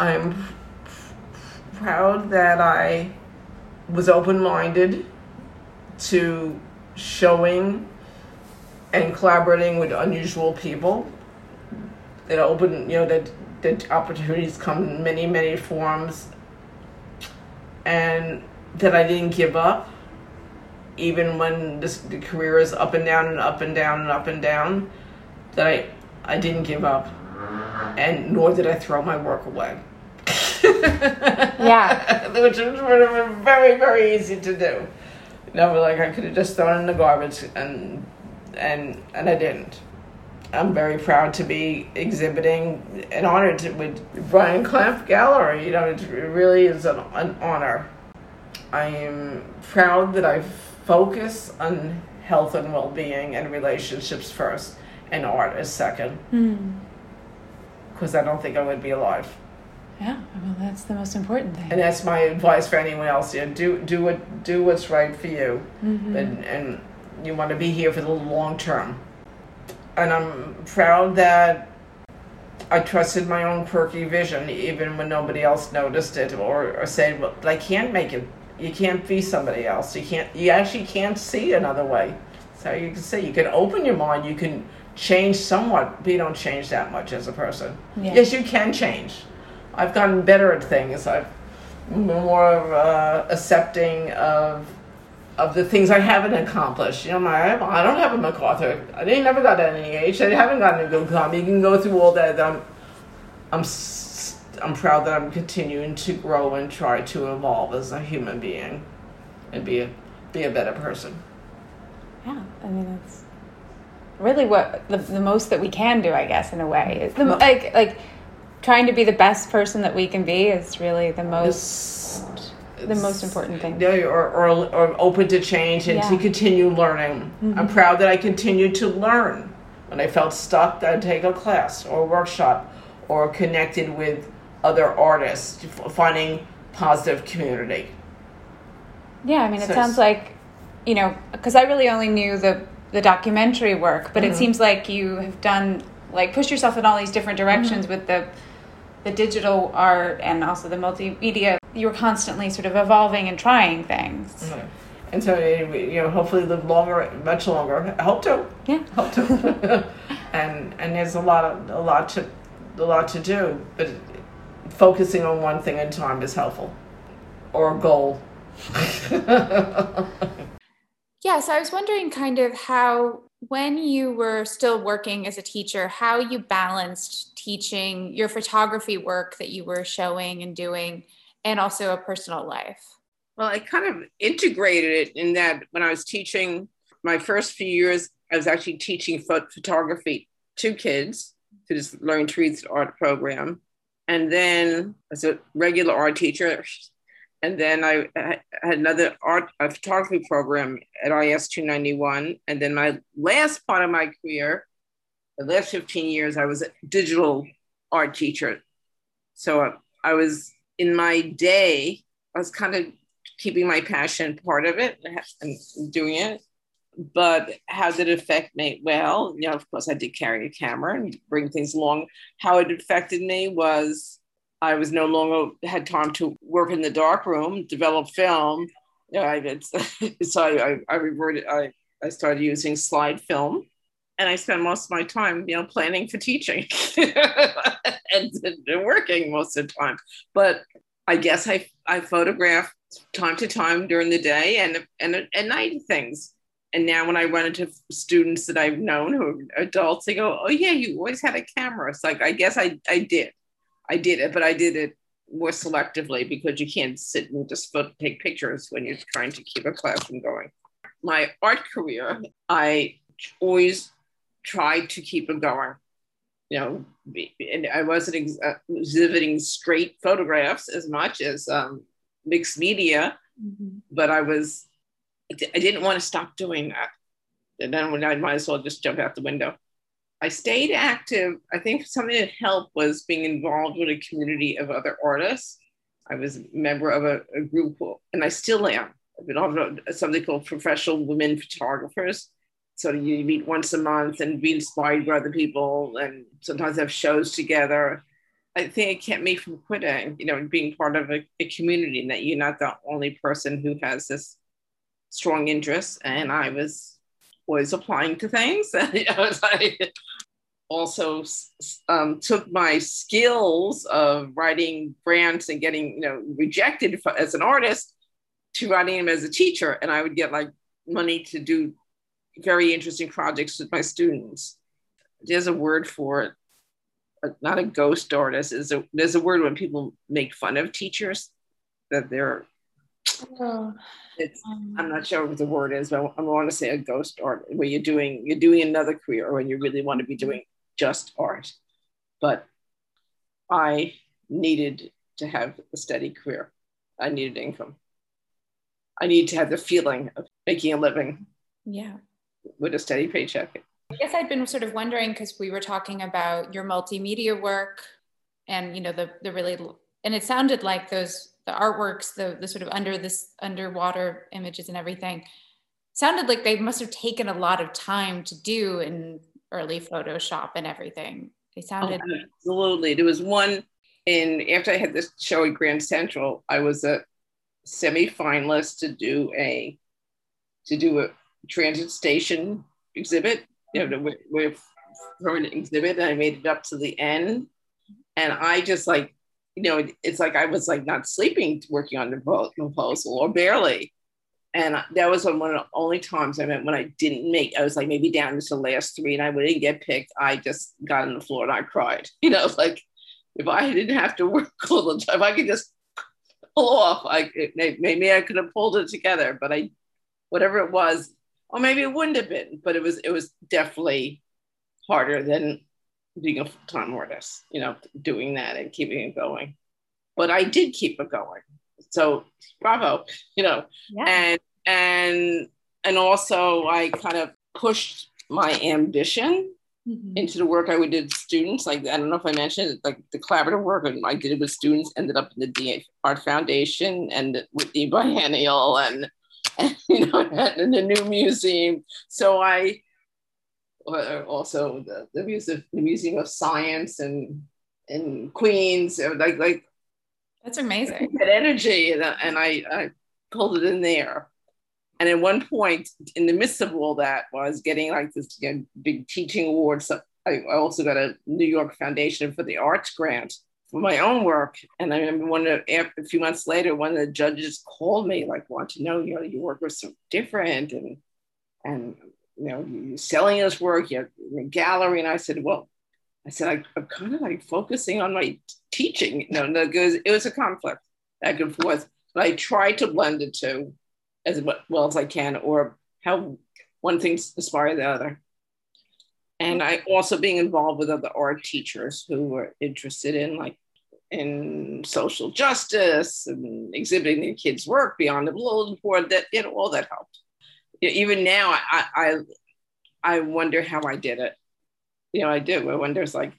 I'm proud that I was open minded to showing and collaborating with unusual people. That open, you know, that that opportunities come in many, many forms, and that I didn't give up, even when this, the career is up and down and up and down and up and down. That I I didn't give up, and nor did I throw my work away. yeah, which would have been very very easy to do. You know, like I could have just thrown it in the garbage, and and and I didn't. I'm very proud to be exhibiting and honored to, with Brian Clamp Gallery. You know, it really is an, an honor. I am proud that I focus on health and well-being and relationships first, and art is second. Hmm. Because I don't think I would be alive. yeah. Well, that's the most important thing. And that's my advice for anyone else. You know, do do what do what's right for you, mm-hmm. and and you want to be here for the long term. And I'm proud that I trusted my own quirky vision, even when nobody else noticed it or, or said, "Well, I can't make it. You can't be somebody else. You can't. You actually can't see another way." So you can see. You can open your mind. You can change somewhat, but you don't change that much as a person. Yeah. Yes, you can change. I've gotten better at things. I've been more uh, accepting of of the things I haven't accomplished. You know, my, I don't have a MacArthur. I didn't never got an NEH. I haven't gotten a good copy. You can go through all that. I'm, I'm, I'm proud that I'm continuing to grow and try to evolve as a human being, and be a, be a better person. Yeah, I mean it's really what the, the most that we can do, I guess, in a way. Is the, like like trying to be the best person that we can be is really the most it's, the most important thing. Yeah, or, or, or open to change and yeah. to continue learning. Mm-hmm. I'm proud that I continued to learn. When I felt stuck, I'd take a class or a workshop or connected with other artists, finding positive community. Yeah, I mean, it so sounds like, you know, because I really only knew the the documentary work, but mm-hmm. it seems like you have done like push yourself in all these different directions mm-hmm. with the the digital art and also the multimedia. You were constantly sort of evolving and trying things. Mm-hmm. And so, you know, hopefully live longer, much longer. I hope to. Yeah. Hope to. and and there's a lot of a lot to a lot to do, but focusing on one thing at a time is helpful, or a goal. yeah. So I was wondering, kind of how when you were still working as a teacher, how you balanced teaching your photography work that you were showing and doing, and also a personal life. Well, I kind of integrated it in that when I was teaching my first few years, I was actually teaching photography to kids to this Learn to Read art program. And then as a regular art teacher, and then I had another art a photography program at IS 291. And then my last part of my career, the last 15 years, I was a digital art teacher. So I was in my day, I was kind of keeping my passion part of it and doing it. But how did it affect me? Well, you know, of course, I did carry a camera and bring things along. How it affected me was I was no longer had time to work in the dark room, develop film. Yeah, I so I, I, reverted. I, I started using slide film, and I spent most of my time, you know, planning for teaching and, and working most of the time. But I guess I I photograph time to time during the day and and at night things. And now when I run into students that I've known who are adults, they go, "Oh yeah, you always had a camera." It's like I guess I I did, I did it, but I did it more selectively because you can't sit and just take pictures when you're trying to keep a classroom going. My art career, I always tried to keep it going. You know, and I wasn't ex- uh, exhibiting straight photographs as much as um, mixed media, mm-hmm. but I was, I didn't want to stop doing that. And then I might as well just jump out the window. I stayed active. I think something that helped was being involved with a community of other artists. I was a member of a, a group, and I still am. I've been on something called Professional Women Photographers. So you meet once a month and be inspired by other people, and sometimes have shows together. I think it kept me from quitting, you know, being part of a, a community and that you're not the only person who has this strong interest. And I was was applying to things. I also um, took my skills of writing grants and getting, you know, rejected for, as an artist to writing them as a teacher. And I would get like money to do very interesting projects with my students. There's a word for it, not a ghost artist. Is there's a word when people make fun of teachers that they're Oh, it's um, I'm not sure what the word is, but I want to say a ghost art where you're doing you're doing another career when you really want to be doing just art. But I needed to have a steady career. I needed income. I need to have the feeling of making a living. Yeah. With a steady paycheck. I guess I'd been sort of wondering because we were talking about your multimedia work and you know the the really and it sounded like those the artworks, the the sort of under this underwater images and everything, sounded like they must have taken a lot of time to do in early Photoshop and everything. They oh, sounded oh, absolutely. There was one in after I had this show at Grand Central, I was a semi-finalist to do a to do a transit station exhibit, you know, with, for an exhibit, and I made it up to the end. And I just like you know, it's like I was like not sleeping working on the proposal or barely. And that was one of the only times I meant when I didn't make, I was like maybe down to the last three and I wouldn't get picked. I just got on the floor and I cried. You know, like if I didn't have to work all the time, if I could just pull off, I maybe I could have pulled it together, but I whatever it was, or maybe it wouldn't have been, but it was it was definitely harder than being a full-time artist, you know, doing that and keeping it going. But I did keep it going. So bravo, you know. Yeah. And and and also I kind of pushed my ambition mm-hmm. into the work I would do with students. Like I don't know if I mentioned it, like the collaborative work I did with students ended up in the Dia Art Foundation and with the Biennial and, and you know and the new museum. So I also the, the museum the Museum of Science and in Queens like like that's amazing that energy and, and I, I pulled it in there and at one point, in the midst of all that, was getting like this you know, big teaching award. So I also got a New York Foundation for the Arts grant for my own work. And I remember one of, a few months later, one of the judges called me, like, want to know, you know, your work was so different, and and you know, selling this work, you're in a gallery. And I said, well, I said, I, am kind of like focusing on my teaching, you know, because it was a conflict back and forth. But I tried to blend the two as well as I can, or how one thing inspire the other. And I also being involved with other art teachers who were interested in like in social justice and exhibiting their kids' work beyond the bulletin board. That you know all that helped. Even now, I I I wonder how I did it. You know, I do. I wonder. It's like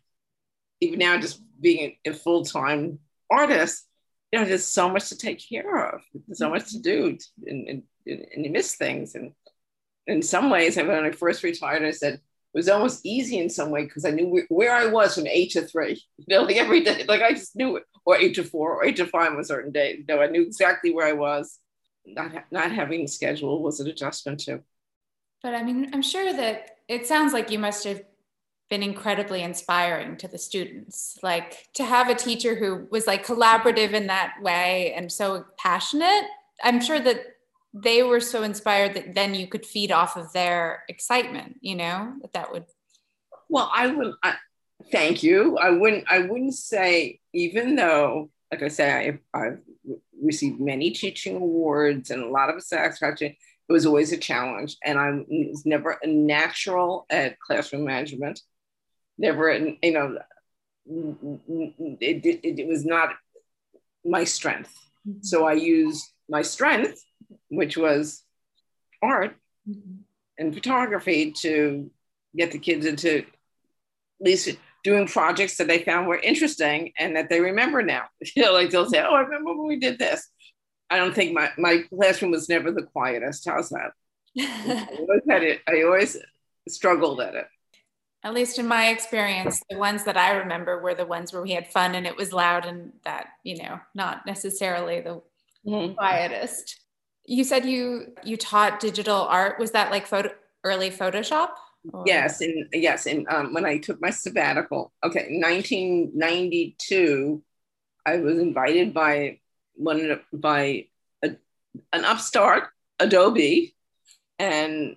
even now, just being a full time artist, you know, there's so much to take care of, there's so much to do, and, and, and you miss things. And in some ways, when I first retired, I said it was almost easy in some way because I knew where, I was from eight to three. You know, like every day, like I just knew it, or eight to four, or eight to five on a certain days. You know, I knew exactly where I was. Not not having a schedule was an adjustment too. But I mean, I'm sure that it sounds like you must have been incredibly inspiring to the students. Like to have a teacher who was like collaborative in that way and so passionate. I'm sure that they were so inspired that then you could feed off of their excitement, you know, that that would. Well, I would, I, thank you. I wouldn't, I wouldn't say, even though, like I say, I, I've received many teaching awards and a lot of satisfaction, it was always a challenge. And I was never a natural at classroom management never, you know, it, it, it was not my strength. Mm-hmm. So I used my strength, which was art mm-hmm. and photography, to get the kids into at least doing projects that they found were interesting and that they remember now. You know, like they'll say, Oh, I remember when we did this. I don't think my, my classroom was never the quietest. How's that? I always had it. I always struggled at it at least in my experience, the ones that I remember were the ones where we had fun and it was loud and that, you know, not necessarily the mm-hmm. quietest. You said you you taught digital art. Was that like photo early Photoshop? Or? Yes, and yes, and um, when I took my sabbatical, okay, 1992, I was invited by one by a, an upstart Adobe, and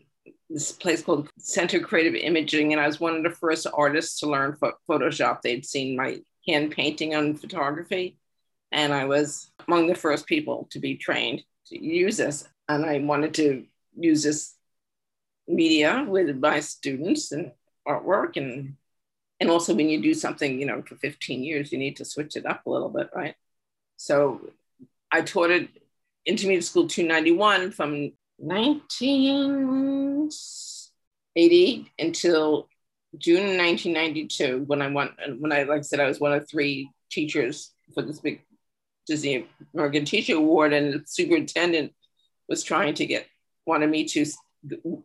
this place called Center Creative Imaging, and I was one of the first artists to learn Photoshop. They'd seen my hand painting on photography, and I was among the first people to be trained to use this. And I wanted to use this media with my students and artwork, and and also when you do something, you know, for 15 years, you need to switch it up a little bit, right? So I taught at intermediate school 291 from 1980 until June 1992 when I went when I like I said I was one of three teachers for this big Disney American Teacher Award and the superintendent was trying to get wanted me to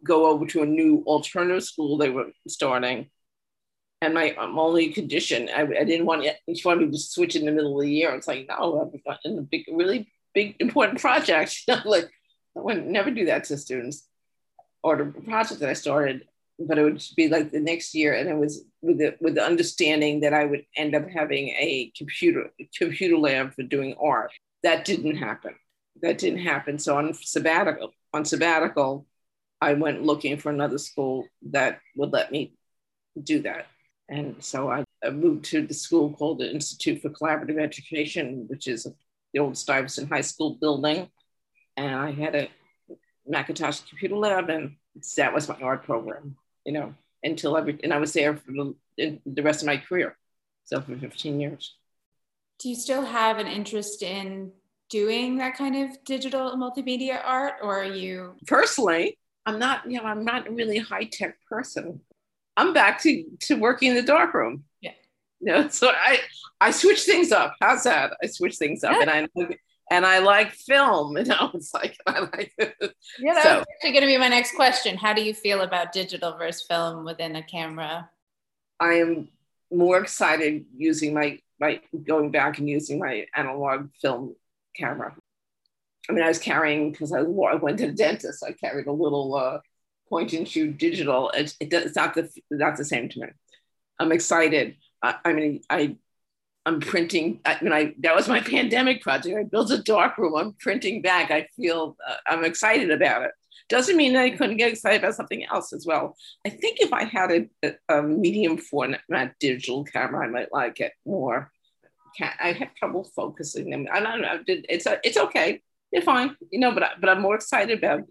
go over to a new alternative school they were starting and my um, only condition I, I didn't want it she wanted me to switch in the middle of the year it's like no I'm in a big really big important project like I would never do that to students or the project that I started, but it would be like the next year, and it was with the with the understanding that I would end up having a computer computer lab for doing art. That didn't happen. That didn't happen. So on sabbatical, on sabbatical, I went looking for another school that would let me do that. And so I, moved to the school called the Institute for Collaborative Education, which is the old Stuyvesant High School building and I had a Macintosh Computer Lab, and that was my art program, you know, until every, and I was there for the, the rest of my career. So for 15 years. Do you still have an interest in doing that kind of digital multimedia art or are you personally i'm not you know i'm not a really high-tech person. I'm back to to working in the darkroom yeah. You know, so i i switch things up. How's that? I switch things up yeah. and i and i like film you know it's like i like it. yeah that's so, actually going to be my next question. How do you feel about digital versus film within a camera? I am more excited using my my going back and using my analog film camera. I mean, I was carrying because I, I, went to the dentist. So I carried a little uh, point and shoot digital. It, it, it's not the not the same to me. I'm excited. I, I mean, I I'm printing. I mean, I that was my pandemic project. I built a dark room. I'm printing back. I feel uh, I'm excited about it. Doesn't mean that I couldn't get excited about something else as well. I think if I had a, a, a medium format digital camera, I might like it more can't, I have trouble focusing them. I don't know. It's it's okay. They're fine, you know. But I, but I'm more excited about.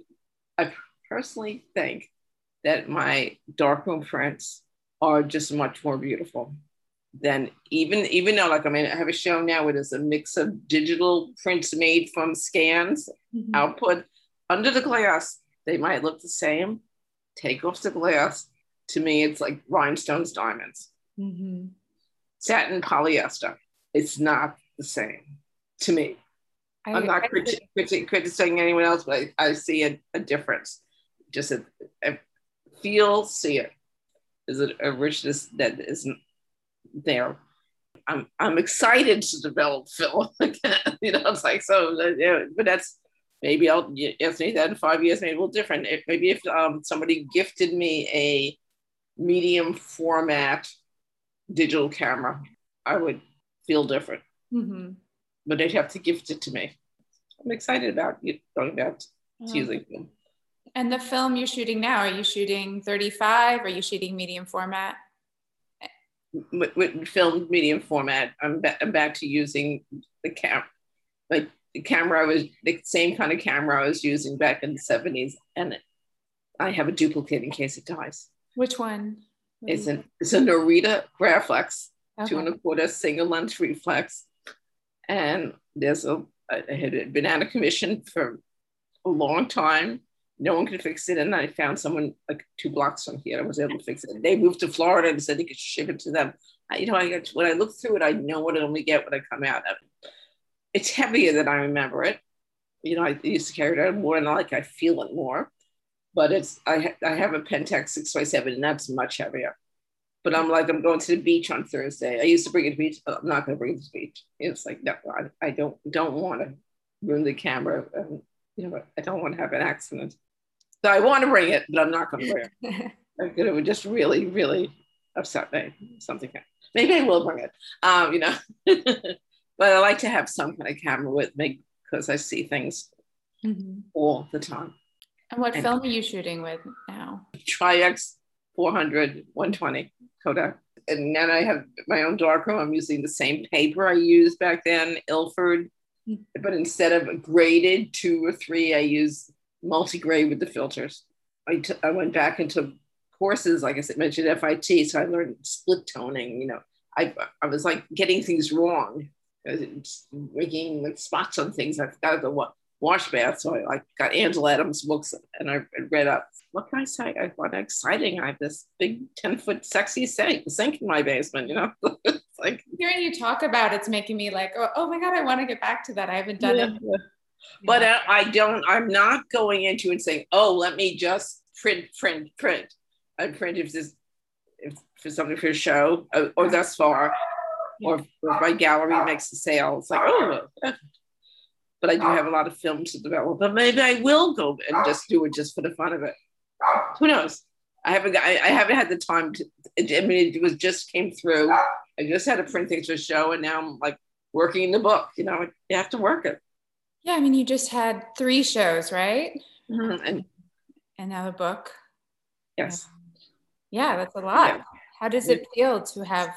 I personally think that my darkroom prints are just much more beautiful than even even though like I mean I have a show now where there's a mix of digital prints made from scans mm-hmm. output under the glass. They might look the same. Take off the glass. To me, it's like rhinestones, diamonds. Mm-hmm. Satin polyester it's not the same to me. I, am not criti- criti- criticizing anyone else, but I, I see a, a, difference. Just a, a, feel, see it. Is it a richness that isn't there? I'm I'm excited to develop film. again. you know, it's like so. Yeah, but that's maybe I'll estimate that in five years, maybe a little different. If, maybe if um, somebody gifted me a medium format digital camera, I would feel different. Mm-hmm. But they'd have to gift it to me. I'm excited about you going back to uh-huh. using them. And the film you're shooting now, are you shooting 35? Are you shooting medium format? With, with film medium format, I'm, ba- I'm back to using the camera. Like the camera I was the same kind of camera I was using back in the 70s, and I have a duplicate in case it dies. Which one? It's an it's a Norita Graflex okay. two and a quarter single lens reflex. And there's a, I had been out of commission for a long time. No one could fix it. And I found someone like two blocks from here. I was able to fix it. They moved to Florida and said they could ship it to them. I, you know, I got, when I look through it, I know what I only get when I come out of it. It's heavier than I remember it. You know, I used to carry it out more and like I feel it more. But it's I, I have a Pentax 6 by 7 and that's much heavier. But I'm like, I'm going to the beach on Thursday. I used to bring it to the beach. I'm not going to bring it to the beach. It's like, no, I, I don't don't want to ruin the camera. And, you know, I don't want to have an accident. So I want to bring it, but I'm not going to bring it. it would just really, really upset me. Something. Maybe I will bring it. Um, you know, but I like to have some kind of camera with me because I see things mm-hmm. all the time. And what and film are you shooting with now? Tri-X 400, 120. Kodak. And then I have my own darkroom. I'm using the same paper I used back then, Ilford, hmm. but instead of graded two or three, I use multi-grade with the filters. I, t- I went back into courses, like I said, mentioned FIT, so I learned split toning. You know, I I was like getting things wrong, uh, making like spots on things. I forgot the what wash bath. So I like got Ansel Adams books and I read up. What can I say? I thought exciting. I have this big 10 foot sexy sink, sink in my basement, you know? it's like hearing you talk about it's making me like, oh, oh my God, I want to get back to that. I haven't done yeah. it. But uh, I don't, I'm not going into and saying, oh, let me just print, print, print. I print if this, if for something for a show or, uh, or thus far, or if my gallery makes a sale. It's like, oh, but I do have a lot of film to develop. But maybe I will go and just do it just for the fun of it. Who knows? I haven't I, I haven't had the time to. I mean, it was just came through. I just had to print things for show, and now I'm like working the book. You know, you have to work it. Yeah, I mean, you just had three shows, right? Mm-hmm. And and now the book. Yes. Yeah, that's a lot. Yeah. How does it feel to have,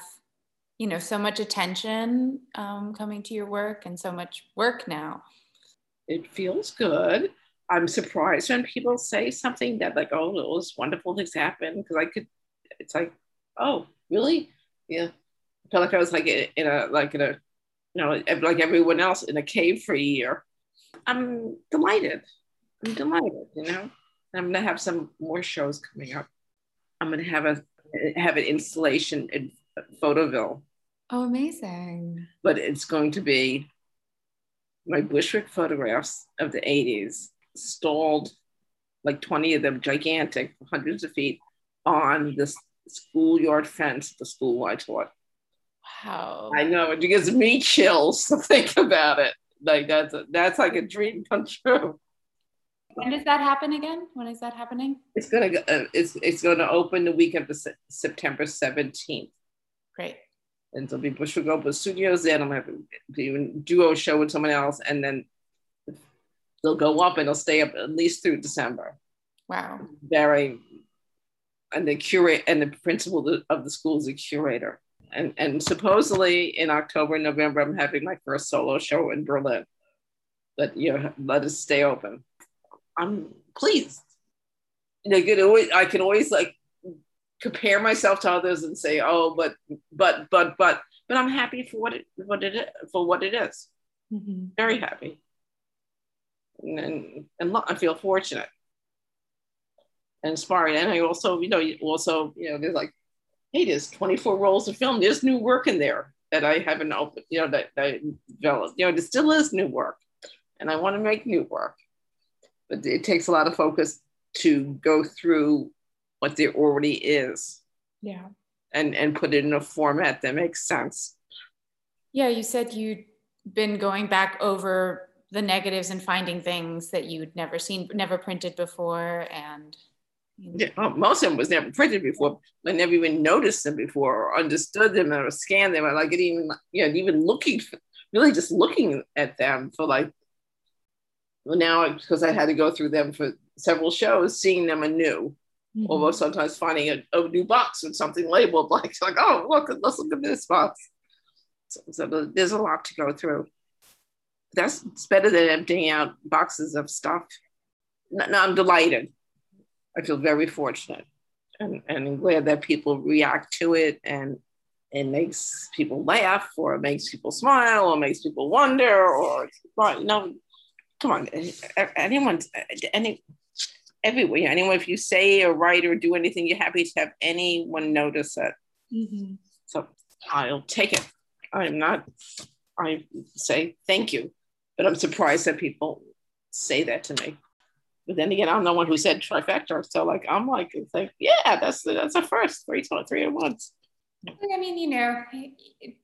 you know, so much attention um, coming to your work and so much work now? it feels good. I'm surprised when people say something that like, oh, those wonderful things happen because I could. It's like, oh, really? Yeah. I felt like I was like in a like in a, you know, like everyone else in a cave for a year. I'm delighted. I'm delighted. You know, I'm gonna have some more shows coming up. I'm gonna have a have an installation in Photoville. Oh, amazing! But it's going to be my Bushwick photographs of the 80s stalled like 20 of them gigantic hundreds of feet on this schoolyard fence the school I taught. Wow. I know it gives me chills to think about it. Like that's a, that's like a dream come true. When does that happen again? When is that happening? It's gonna uh, it's it's going to open the week of the se- September seventeenth, Great. and there'll be Bushwick to Studios. Then I'm have a duo show with someone else, and then they'll go up and they'll stay up at least through December. Wow. Very, and the curate and the principal of the school is a curator, and and supposedly in October, November, I'm having my first solo show in Berlin. But you know, let us stay open. I'm pleased. And I could always, I can always like compare myself to others and say, oh, but, but, but, but, but I'm happy for what it, what it is, for what it is. Mm-hmm. Very happy. And, and, and I feel fortunate and inspired. And I also, you know, also, you know, there's like, hey, there's 24 rolls of film. There's new work in there that I haven't opened, you know, that, that I developed. You know, there still is new work. And I want to make new work but it takes a lot of focus to go through what there already is Yeah. and and put it in a format that makes sense Yeah. You said you'd been going back over the negatives and finding things that you'd never seen, never printed before. And you know, yeah, well, most of them was never printed before i never even noticed them before or understood them or scanned them or like it even you know even looking really just looking at them for like well now because i had to go through them for several shows seeing them anew Mhm. although sometimes finding a, a new box with something labeled like like oh look let's look at this box. So, so there's a lot to go through. That's it's better than emptying out boxes of stuff. No, no, i'm delighted. I feel very fortunate and, and I'm glad that people react to it and it makes people laugh or it makes people smile or makes people wonder or right know come on anyone's any everywhere. Anyone, if you say or write or do anything, you're happy to have anyone notice it. Mhm. So I'll take it. I'm not, I say thank you, but I'm surprised that people say that to me. But then again, I'm the one who said trifecta. So like, I'm like, it's like, yeah, that's that's a first, three, three at once. I mean, you know,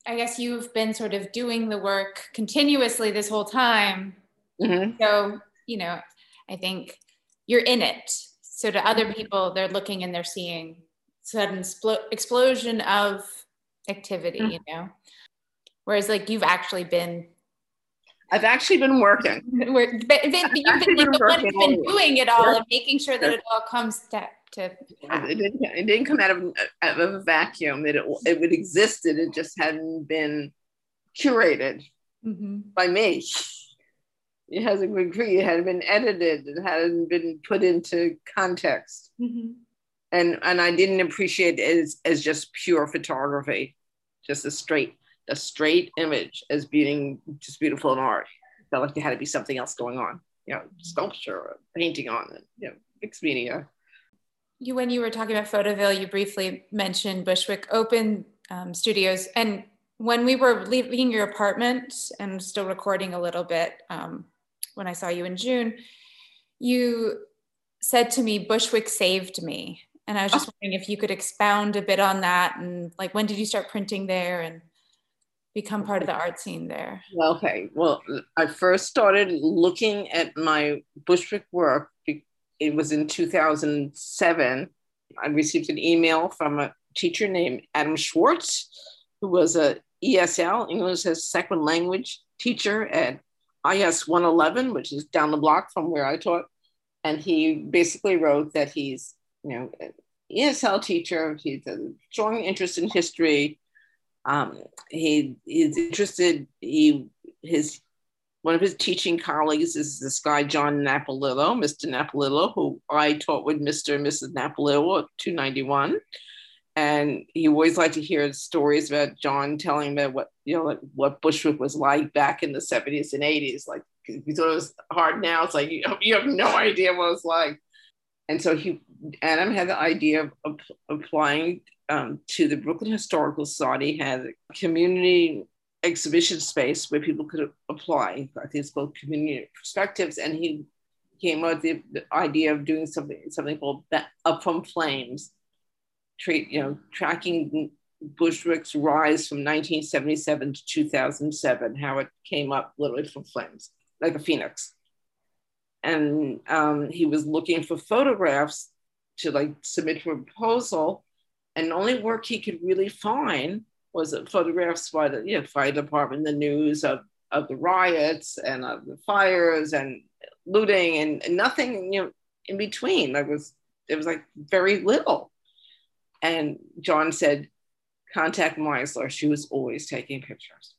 I guess you've been sort of doing the work continuously this whole time. Mhm. So, you know, I think you're in it. So to other people, they're looking and they're seeing sudden splo- explosion of activity, you know. Whereas like you've actually been I've actually been working. where but then you've been, been like, the one working been doing it all and making sure that it all comes to, to It didn't, it didn't come out of, out of a vacuum. It, it would existed. It just hadn't been curated Mhm. by me. It hasn't been created. It hadn't been edited. It hadn't been put into context. Mhm. And and I didn't appreciate it as, as just pure photography, just a straight a straight image as being just beautiful in art. It felt like there had to be something else going on. You know, sculpture, or painting on it. You know, mixed media. you when you were talking about Photoville, you briefly mentioned Bushwick Open um, Studios, and when we were leaving your apartment and still recording a little bit, um, when I saw you in June, you said to me, "Bushwick saved me," and I was just oh. wondering if you could expound a bit on that, and like when did you start printing there and become part of the art scene there? Well, okay. Well, I first started looking at my Bushwick work. It was in 2007. I received an email from a teacher named Adam Schwartz, who was a ESL, English as Second Language teacher at IS 111, which is down the block from where I taught. And he basically wrote that he's, you know, ESL teacher. He's a strong interest in history. Um, he is interested. He his one of his teaching colleagues is this guy, John Napolillo, Mr. Napolillo, who I taught with Mr. and Mrs. Napolillo at 291. And he always liked to hear stories about John telling me what, you know, like what Bushwick was like back in the 70s and 80s. Like, he thought it was hard now. It's like, you have, you have no idea what it's like. And so he, Adam had the idea of, of applying um, to the Brooklyn Historical Society, had a community exhibition space where people could apply. I think it's called community perspectives. And he came up with the, the idea of doing something, something called Up from Flames, treat, you know, tracking Bushwick's rise from 1977 to 2007, how it came up literally from flames, like a phoenix. And um, he was looking for photographs to like submit for a proposal. And the only work he could really find was photographs by the you know, fire department, the news of, of the riots and of the fires and looting and, and nothing you know in between. There was there was like very little. And John said, contact Meisler. She was always taking pictures.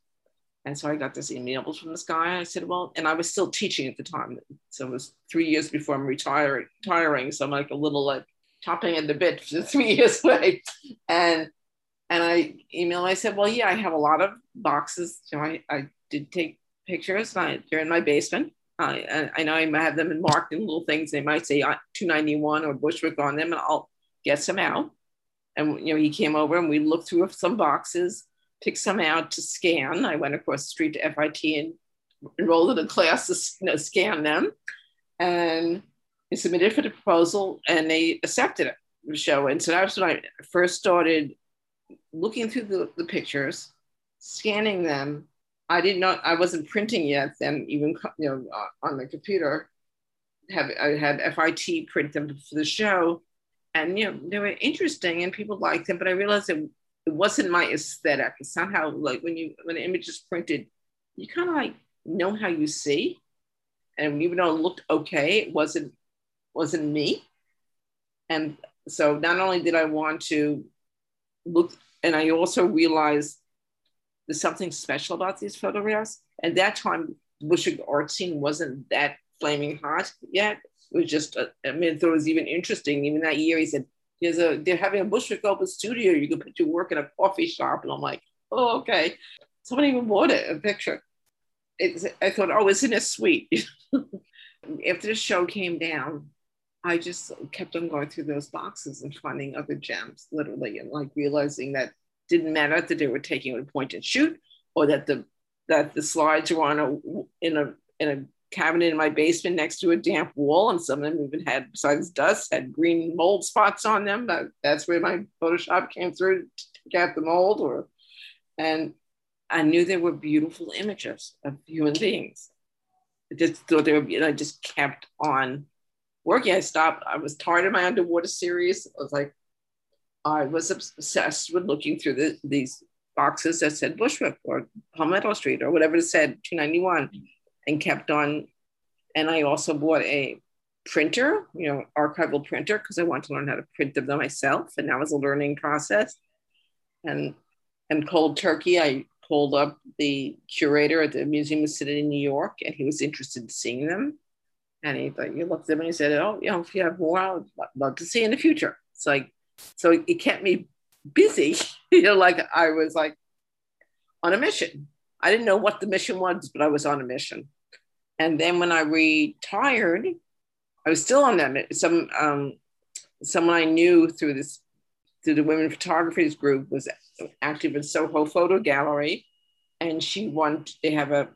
And so I got this email from this guy. I said, well, and I was still teaching at the time. So it was three years before I'm retiring, retiring. So I'm like a little like chopping at the bit for three years away. And and I emailed, I said, well, yeah, I have a lot of boxes. So I, I did take pictures. I, they're in my basement. I, I know I have them marked in little things. They might say uh, 291 or Bushwick on them, and I'll get some out. And you know, he came over and we looked through some boxes, picked some out to scan. I went across the street to FIT and enrolled in a class to scan them, and submitted for the proposal, and they accepted it. The show, and so that's when I first started looking through the, the pictures, scanning them. I did not, know I wasn't printing yet then, even you know, on the computer. Have I had FIT print them for the show, and you know they were interesting and people liked them. But I realized it, it wasn't my aesthetic. It's somehow like when you when the image is printed, you kind of like know how you see, and even though it looked okay, it wasn't wasn't me. And so not only did I want to look and I also realized there's something special about these photographs. At that time, Bushwick art scene wasn't that flaming hot yet. It was just, uh, I mean, it was even interesting. Even that year, he said, "There's a they're having a Bushwick open studio. You can put your work in a coffee shop." And I'm like, "Oh, okay." Somebody even bought it, a picture. It's, I thought, "Oh, isn't it sweet?" After the show came down, I just kept on going through those boxes and finding other gems, literally, and like realizing that didn't matter that they were taking a point and shoot, or that the that the slides were on a in a in a cabinet in my basement next to a damp wall, and some of them even had, besides dust, had green mold spots on them. That, that's where my Photoshop came through to get the mold, or and I knew there were beautiful images of human beings. I just thought they were, know, I just kept on working. I stopped. I was tired of my underwater series. I was like, I was obsessed with looking through the, these boxes that said Bushwick or Palmetto Street or whatever it said, 291, and kept on. And I also bought a printer, you know, archival printer, because I wanted to learn how to print them myself. And that was a learning process. And and cold turkey, I pulled up the curator at the Museum of City in New York, and he was interested in seeing them. And he like you looked at him and he said, "Oh, you know, if you have more, I'd love to see in the future." It's like, so it kept me busy. you know, like I was like on a mission. I didn't know what the mission was, but I was on a mission. And then when I retired, I was still on that. Some um, someone I knew through this through the women photographers group was active in Soho Photo Gallery, and she wanted. They have a.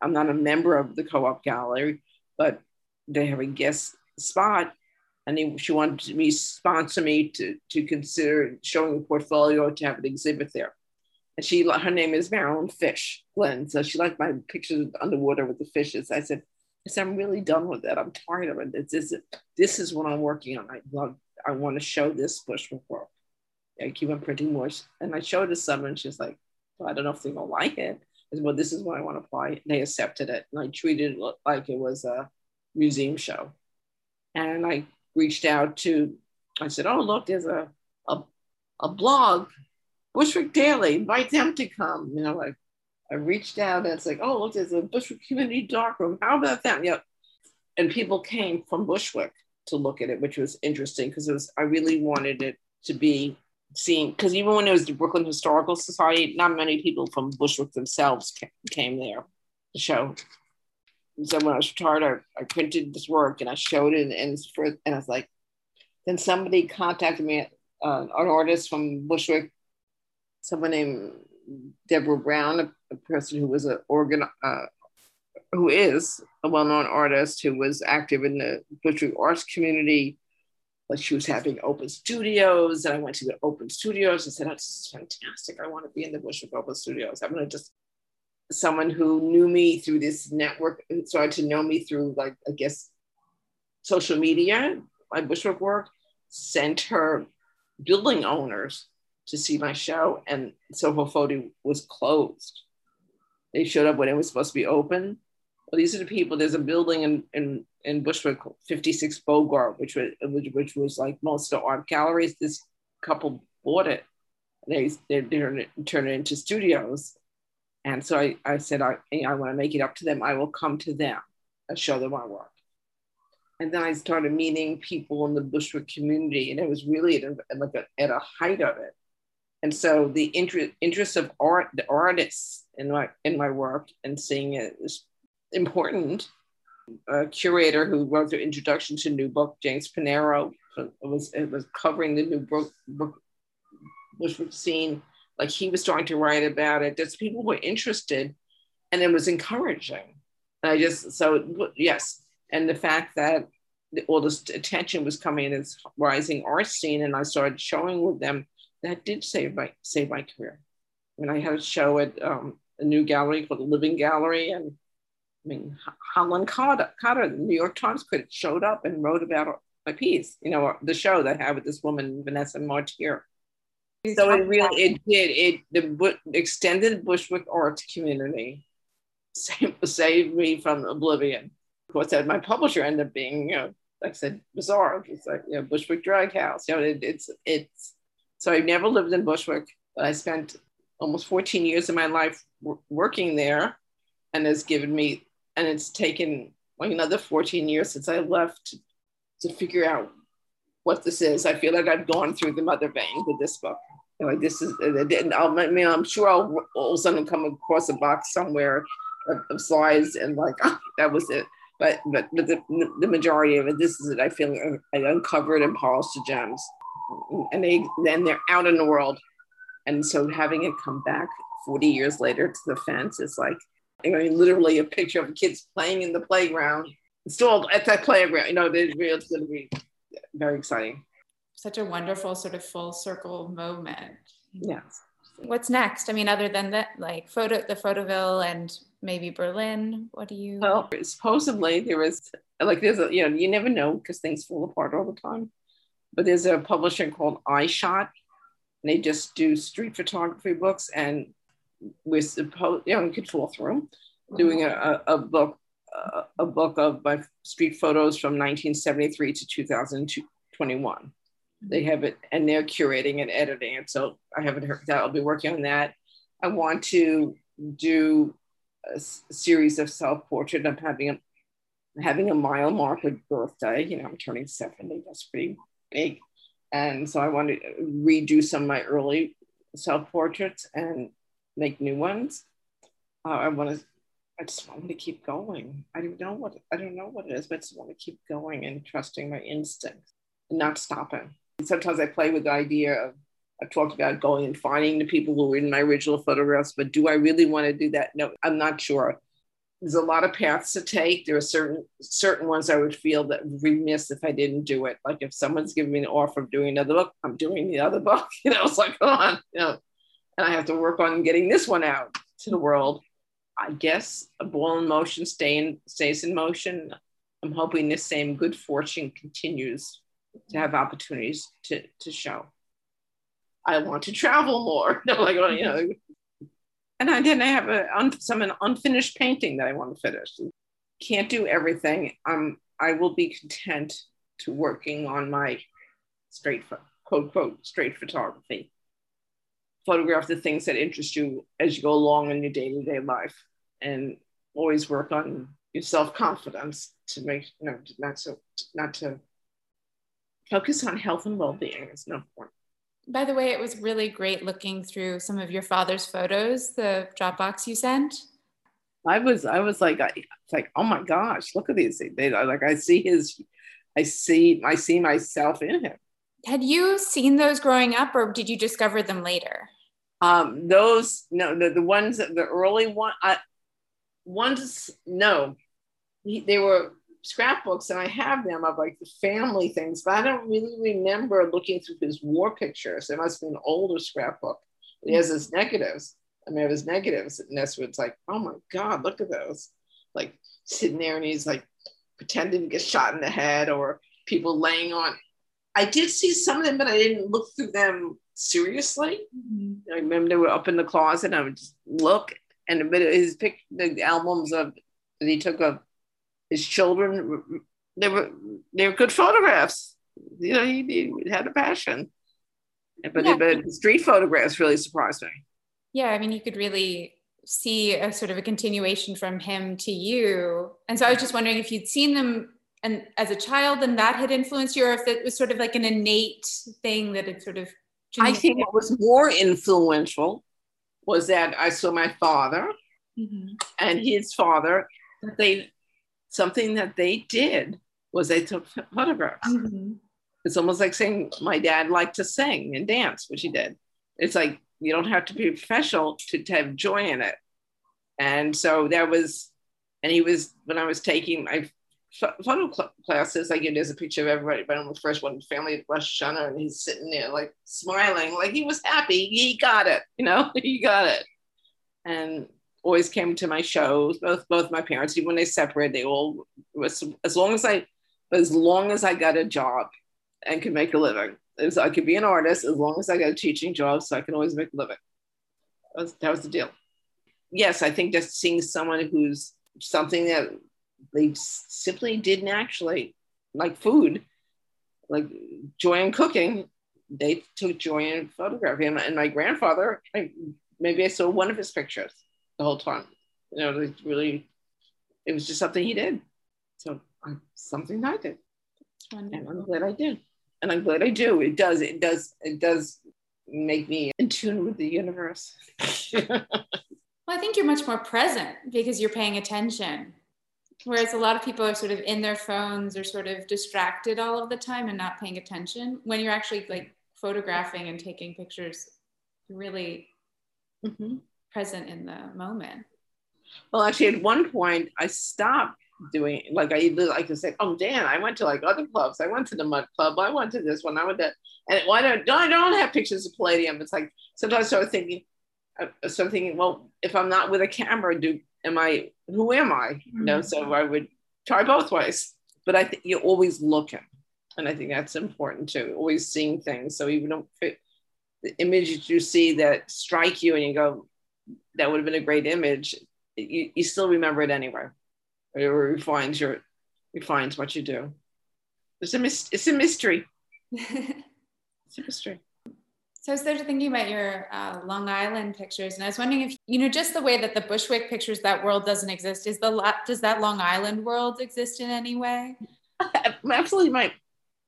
I'm not a member of the co-op gallery, but they have a guest spot and they, she wanted me sponsor me to, to consider showing a portfolio to have an exhibit there. And she, her name is Marilyn Fish Glenn. So she liked my pictures underwater with the fishes. I said, I said, I'm really done with that. I'm tired of it. This is, this is what I'm working on. I love, I want to show this Bushwick work. I keep on printing more. And I showed it to someone. She's like, well, I don't know if they're to like it well, this is what I want to apply. They accepted it. And I treated it like it was a museum show. And I reached out to, I said, oh, look, there's a, a, a blog, Bushwick Daily, invite them to come. You know, like I reached out and it's like, oh, look, there's a Bushwick Community Darkroom. How about that? Yeah. And people came from Bushwick to look at it, which was interesting because it was I really wanted it to be seen because even when it was the Brooklyn Historical Society, not many people from Bushwick themselves came there to show. So when I was retired, I, I printed this work and I showed it, and for and I was like, then somebody contacted me, uh, an artist from Bushwick, someone named Deborah Brown, a, a person who was an organ, uh, who is a well-known artist who was active in the Bushwick arts community. But she was having open studios, and I went to the open studios and said, oh, "This is fantastic! I want to be in the Bushwick Open Studios. I'm going to just." Someone who knew me through this network started to know me through, like I guess, social media, my Bushwick work, sent her building owners to see my show, and Soho Photo was closed. They showed up when it was supposed to be open. Well, these are the people. There's a building in in, in Bushwick, 56 Bogart, which was which, which was like most of art galleries. This couple bought it. They they turned it, turned it into studios, and so I, I said I I want to make it up to them. I will come to them and show them my work. And then I started meeting people in the Bushwick community, and it was really at a, like a, at a height of it. And so the interest interest of art, the artists in my in my work, and seeing it is important. A curator who wrote the introduction to New Book, James Panero, was it was covering the new book, book Bushwick scene. Like he was starting to write about it. Just people were interested, and it was encouraging. And I just so yes, and the fact that all this attention was coming in this rising art scene, and I started showing with them that did save my save my career. When I had a show at um, a new gallery called the Living Gallery, and I mean Holland Cotter, Cotter, the New York Times critic, showed up and wrote about my piece. You know, the show that I had with this woman Vanessa Martier. So it really it did it the extended Bushwick arts community saved, saved me from oblivion. Of course, that my publisher ended up being you know like I said bizarre. It's like you know Bushwick Drag House. You know it, it's it's so I've never lived in Bushwick, but I spent almost 14 years of my life w- working there and has given me, and it's taken like another 14 years since I left to figure out what this is. I feel like I've gone through the mother vein with this book. You know, this is, I'll, I mean, I'm sure I'll all of a sudden come across a box somewhere of, of slides and like, oh, that was it. But, but, but the, the majority of it, this is it. I feel I uncovered and polished gems and they then they're out in the world. And so having it come back 40 years later to the fence is like I mean, literally a picture of kids playing in the playground. Installed at that playground you know it's going to be very exciting. Such a wonderful sort of full circle moment. Yes. What's next? I mean other than that like photo the photoville and maybe berlin what do you? Well supposedly there is like there's a you know you never know because things fall apart all the time but there's a publisher called iShot, and they just do street photography books. And we're supposed, you know, in Control Room, doing a, a, book, a book of my street photos from 1973 to 2021. They have it, and they're curating and editing it. So I haven't heard that. I'll be working on that. I want to do a series of self portrait. I'm having a having a mile marker birthday. You know, I'm turning 70. That's pretty big. And so I want to redo some of my early self portraits and make new ones. Uh, I want to, I just want to keep going. I don't know what, I don't know what it is, but I just want to keep going and trusting my instincts and not stopping. Sometimes I play with the idea of, I've talked about going and finding the people who were in my original photographs, but do I really want to do that? No, I'm not sure there's a lot of paths to take. There are certain certain ones I would feel that would remiss if I didn't do it. Like if someone's giving me an offer of doing another book, I'm doing the other book. You know, it's like, come on, you know, and I have to work on getting this one out to the world. I guess a ball in motion stay in, stays in motion. I'm hoping this same good fortune continues to have opportunities to, to show. I want to travel more. like, you know, and I didn't have a, un, some an unfinished painting that I want to finish. Can't do everything. Um, I will be content to working on my straight, quote, quote, straight photography. photograph the things that interest you as you go along in your day-to-day life and always work on your self-confidence to make you know not so not to focus on health and well-being is no important by the way it was really great looking through some of your father's photos the dropbox you sent. I was i was like I, like oh my gosh look at these. They like i see his i see i see myself in him. Had you seen those growing up or did you discover them later? Um, those no, the, the ones that the early one, I, ones no, he, they were scrapbooks, and I have them of like the family things, but I don't really remember looking through his war pictures. It must be an older scrapbook. He has his negatives. I mean, his negatives, and that's what it's like. Oh my God, look at those! Like sitting there, and he's like pretending to get shot in the head, or people laying on. I did see some of them, but I didn't look through them seriously. Mm-hmm. I remember they were up in the closet. And I would just look, and of his pic, the albums of that he took of his children. They were they were good photographs. You know, he, he had a passion. But, yeah. but street photographs really surprised me. Yeah, I mean, you could really see a sort of a continuation from him to you. And so I was just wondering if you'd seen them and as a child and that had influenced you or if it was sort of like an innate thing that had sort of I think what was more influential was that I saw my father mm-hmm. and his father. They something that they did was they took photographs. Mm-hmm. It's almost like saying my dad liked to sing and dance, which he did. It's like you don't have to be professional to, to have joy in it. And so that was, and he was when I was taking my photo classes, like there's a picture of everybody, but I'm the first one, family at Rosh Hashanah, and he's sitting there like smiling, like he was happy. He got it, you know, he got it. And always came to my shows, both both my parents, even when they separated, they all was as long as I as long as I got a job and could make a living. As I could be an artist as long as I got a teaching job, so I can always make a living. That was, that was the deal. Yes, I think just seeing someone who's something that they simply didn't actually like food, like joy in cooking. They took joy in photographing. And my grandfather, I, maybe I saw one of his pictures the whole time. You know, it really, it was just something he did. So uh, something I did. And I'm glad I did. And I'm glad I do. It does, it does, it does make me in tune with the universe. well, I think you're much more present because you're paying attention Whereas a lot of people are sort of in their phones or sort of distracted all of the time and not paying attention. When you're actually like photographing and taking pictures, really mm-hmm. Present in the moment. Well, actually, at one point, I stopped doing like I like to say, "Oh, Dan, I went to like other clubs. I went to the Mud Club. I went to this one. I went to." And why don't I don't have pictures of Palladium? It's like sometimes I start thinking, I start thinking, well, if I'm not with a camera, do am I, who am I? You know, so mm-hmm. I would try both ways. But I think you're always looking. And I think that's important too, always seeing things. So even if the images you see that strike you and you go, that would have been a great image, you, you still remember it anyway. It refines your refines what you do. It's a it's a mystery. it's a mystery. So I started thinking about your uh, Long Island pictures, and I was wondering if you know just the way that the Bushwick pictures that world doesn't exist. Is the does that Long Island world exist in any way? Absolutely, my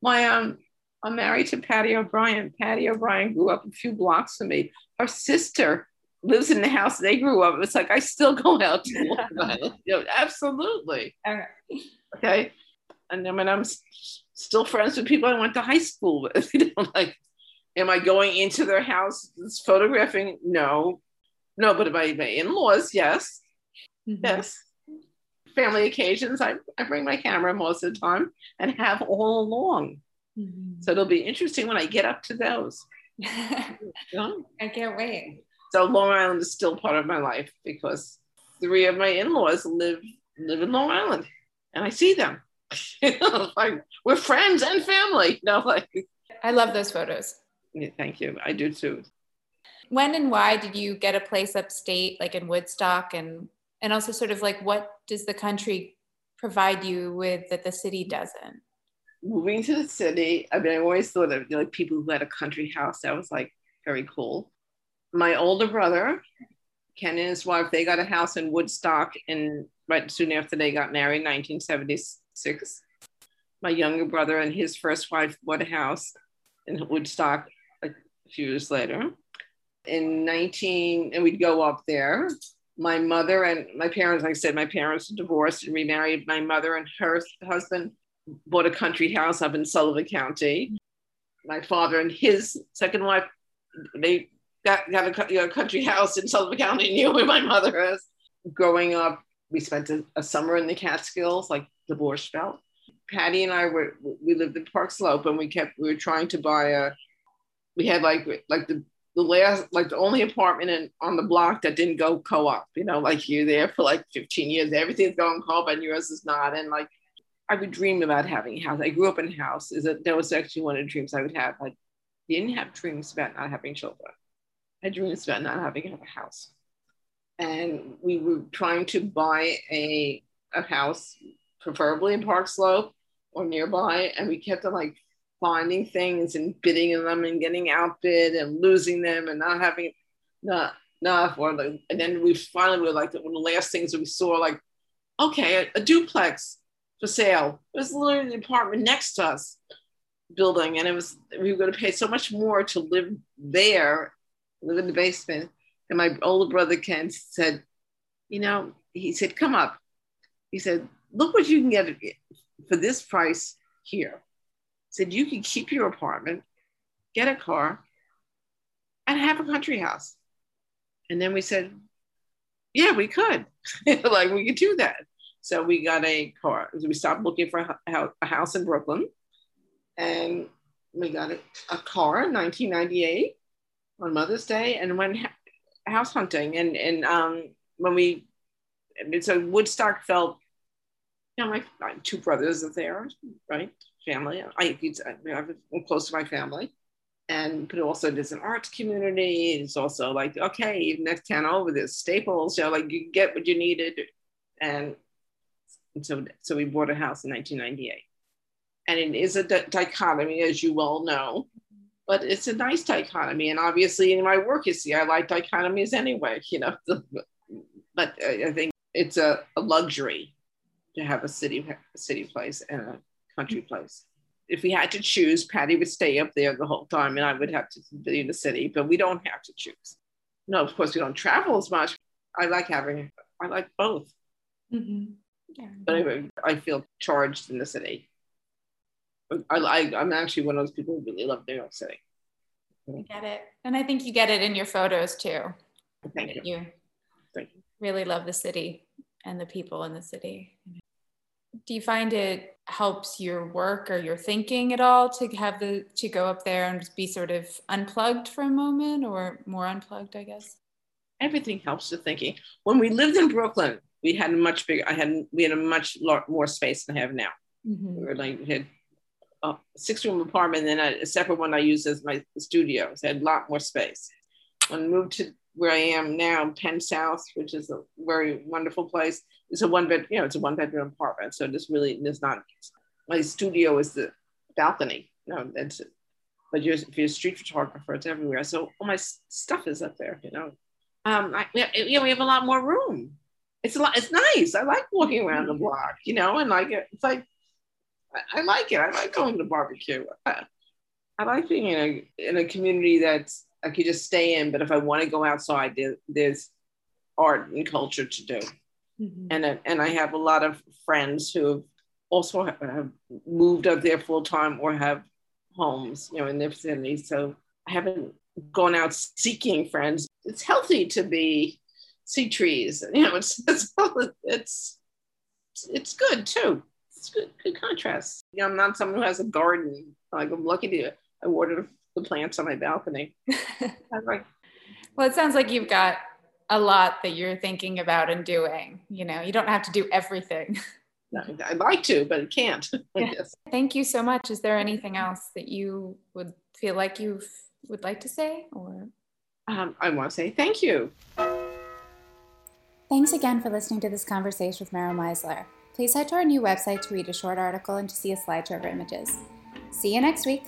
my um. I'm married to Patty O'Brien. Patty O'Brien grew up a few blocks from me. Her sister lives in the house they grew up. It's like I still go out to Long Island. You know, absolutely. Okay. Okay. And then when I'm still friends with people I went to high school with, you know, like Am I going into their house photographing? No. No, but my, my in-laws, yes. Mm-hmm. Yes. Family occasions, I, I bring my camera most of the time and have all along. Mm-hmm. So it'll be interesting when I get up to those. I can't wait. So Long Island is still part of my life because three of my in-laws live live in Long Island, and I see them. like we're friends and family. You know, like I love those photos. Yeah, thank you. I do too. When and why did you get a place upstate, like in Woodstock, and and also sort of like what does the country provide you with that the city doesn't? Moving to the city, I mean, I always thought of like people who had a country house. That was like very cool. My older brother, Ken and his wife, they got a house in Woodstock in right soon after they got married, 1976. My younger brother and his first wife bought a house in Woodstock a few years later. In 19, and we'd go up there. My mother and my parents, like I said, my parents divorced and remarried. My mother and her husband bought a country house up in Sullivan County. My father and his second wife, they got, got a, you know, country house in Sullivan County near where my mother is. Growing up, we spent a, a summer in the Catskills, like the Borscht Belt. Patty and I were we lived in Park Slope, and we kept we were trying to buy a. We had like like the the last like the only apartment in, on the block that didn't go co-op. You know, like you're there for like 15 years, everything's going co-op, and yours is not. And like I would dream about having a house. I grew up in a house. Is that that was actually one of the dreams I would have. I didn't have dreams about not having children. I dreams about not having a house and we were trying to buy a, a house, preferably in Park Slope or nearby. And we kept on like finding things and bidding on them and getting outbid and losing them and not having not enough. Or like, and then we finally were like one of the last things that we saw, like, okay, a, a duplex for sale. It was literally the apartment next to us building, and it was we were going to pay so much more to live there, live in the basement and my older brother Ken said, you know, he said, come up. He said, look what you can get for this price here. He said, you can keep your apartment, get a car, and have a country house. And then we said, yeah, we could. like we could do that. So we got a car. We stopped looking for a house in Brooklyn. And we got a, a car in 1998 on Mother's Day and went house hunting. And and um when we so Woodstock felt you know my, my two brothers are there right? Family. I I'm close to my family. And but also there's an arts community. It's also like okay next town over there's Staples you know like you get what you needed. And, and so so we bought a house in 1998 and it is a dichotomy as you well know but it's a nice dichotomy. And obviously, in my work, you see, I like dichotomies anyway, you know. but I think it's a, a luxury to have a city a city place and a country place. If we had to choose, Patty would stay up there the whole time, and I would have to be in the city. But we don't have to choose. No, of course we don't travel as much. I like having. I like both. Mm-hmm. Yeah. But anyway, I feel charged in the city. I, I I'm actually one of those people who really love New York City. I get it, and I think you get it in your photos too. Thank you. You Thank you. really love the city and the people in the city. Do you find it helps your work or your thinking at all to have the to go up there and be sort of unplugged for a moment or more unplugged, I guess? Everything helps the thinking. When we lived in Brooklyn, we had a much bigger. I had we had a much more space than I have now. Mm-hmm. We were like we had a six room apartment and then a separate one I use as my studio. So I had a lot more space. When I moved to where I am now, Penn South, which is a very wonderful place, it's a one bed, you know, it's a one bedroom apartment. So this really is not, my studio is the balcony. No, that's it. But you're, if you're a street photographer, it's everywhere. So all my stuff is up there, you know. Um, I, you know, we have a lot more room. It's a lot, it's nice. I like walking around the block, you know, and like, it's like I, I like it. I like going to barbecue. I, I like being in a in a community that's I could just stay in, but if I want to go outside, there, there's art and culture to do. Mm-hmm. And and I have a lot of friends who have also have, have moved up there full time or have homes, you know, in their vicinity. So I haven't gone out seeking friends. It's healthy to be see trees. You know, it's it's it's it's good too it's good, good contrast. You know, I'm not someone who has a garden. Like I'm lucky to I water the plants on my balcony. like, well, it sounds like you've got a lot that you're thinking about and doing. You know, you don't have to do everything. I'd like to, but I can't. Yeah. Thank you so much. Is there anything else that you would feel like you would like to say, or? Um, I want to say thank you. Thanks again for listening to this conversation with Meryl Meisler. Please head to our new website to read a short article and to see a slideshow of images. See you next week.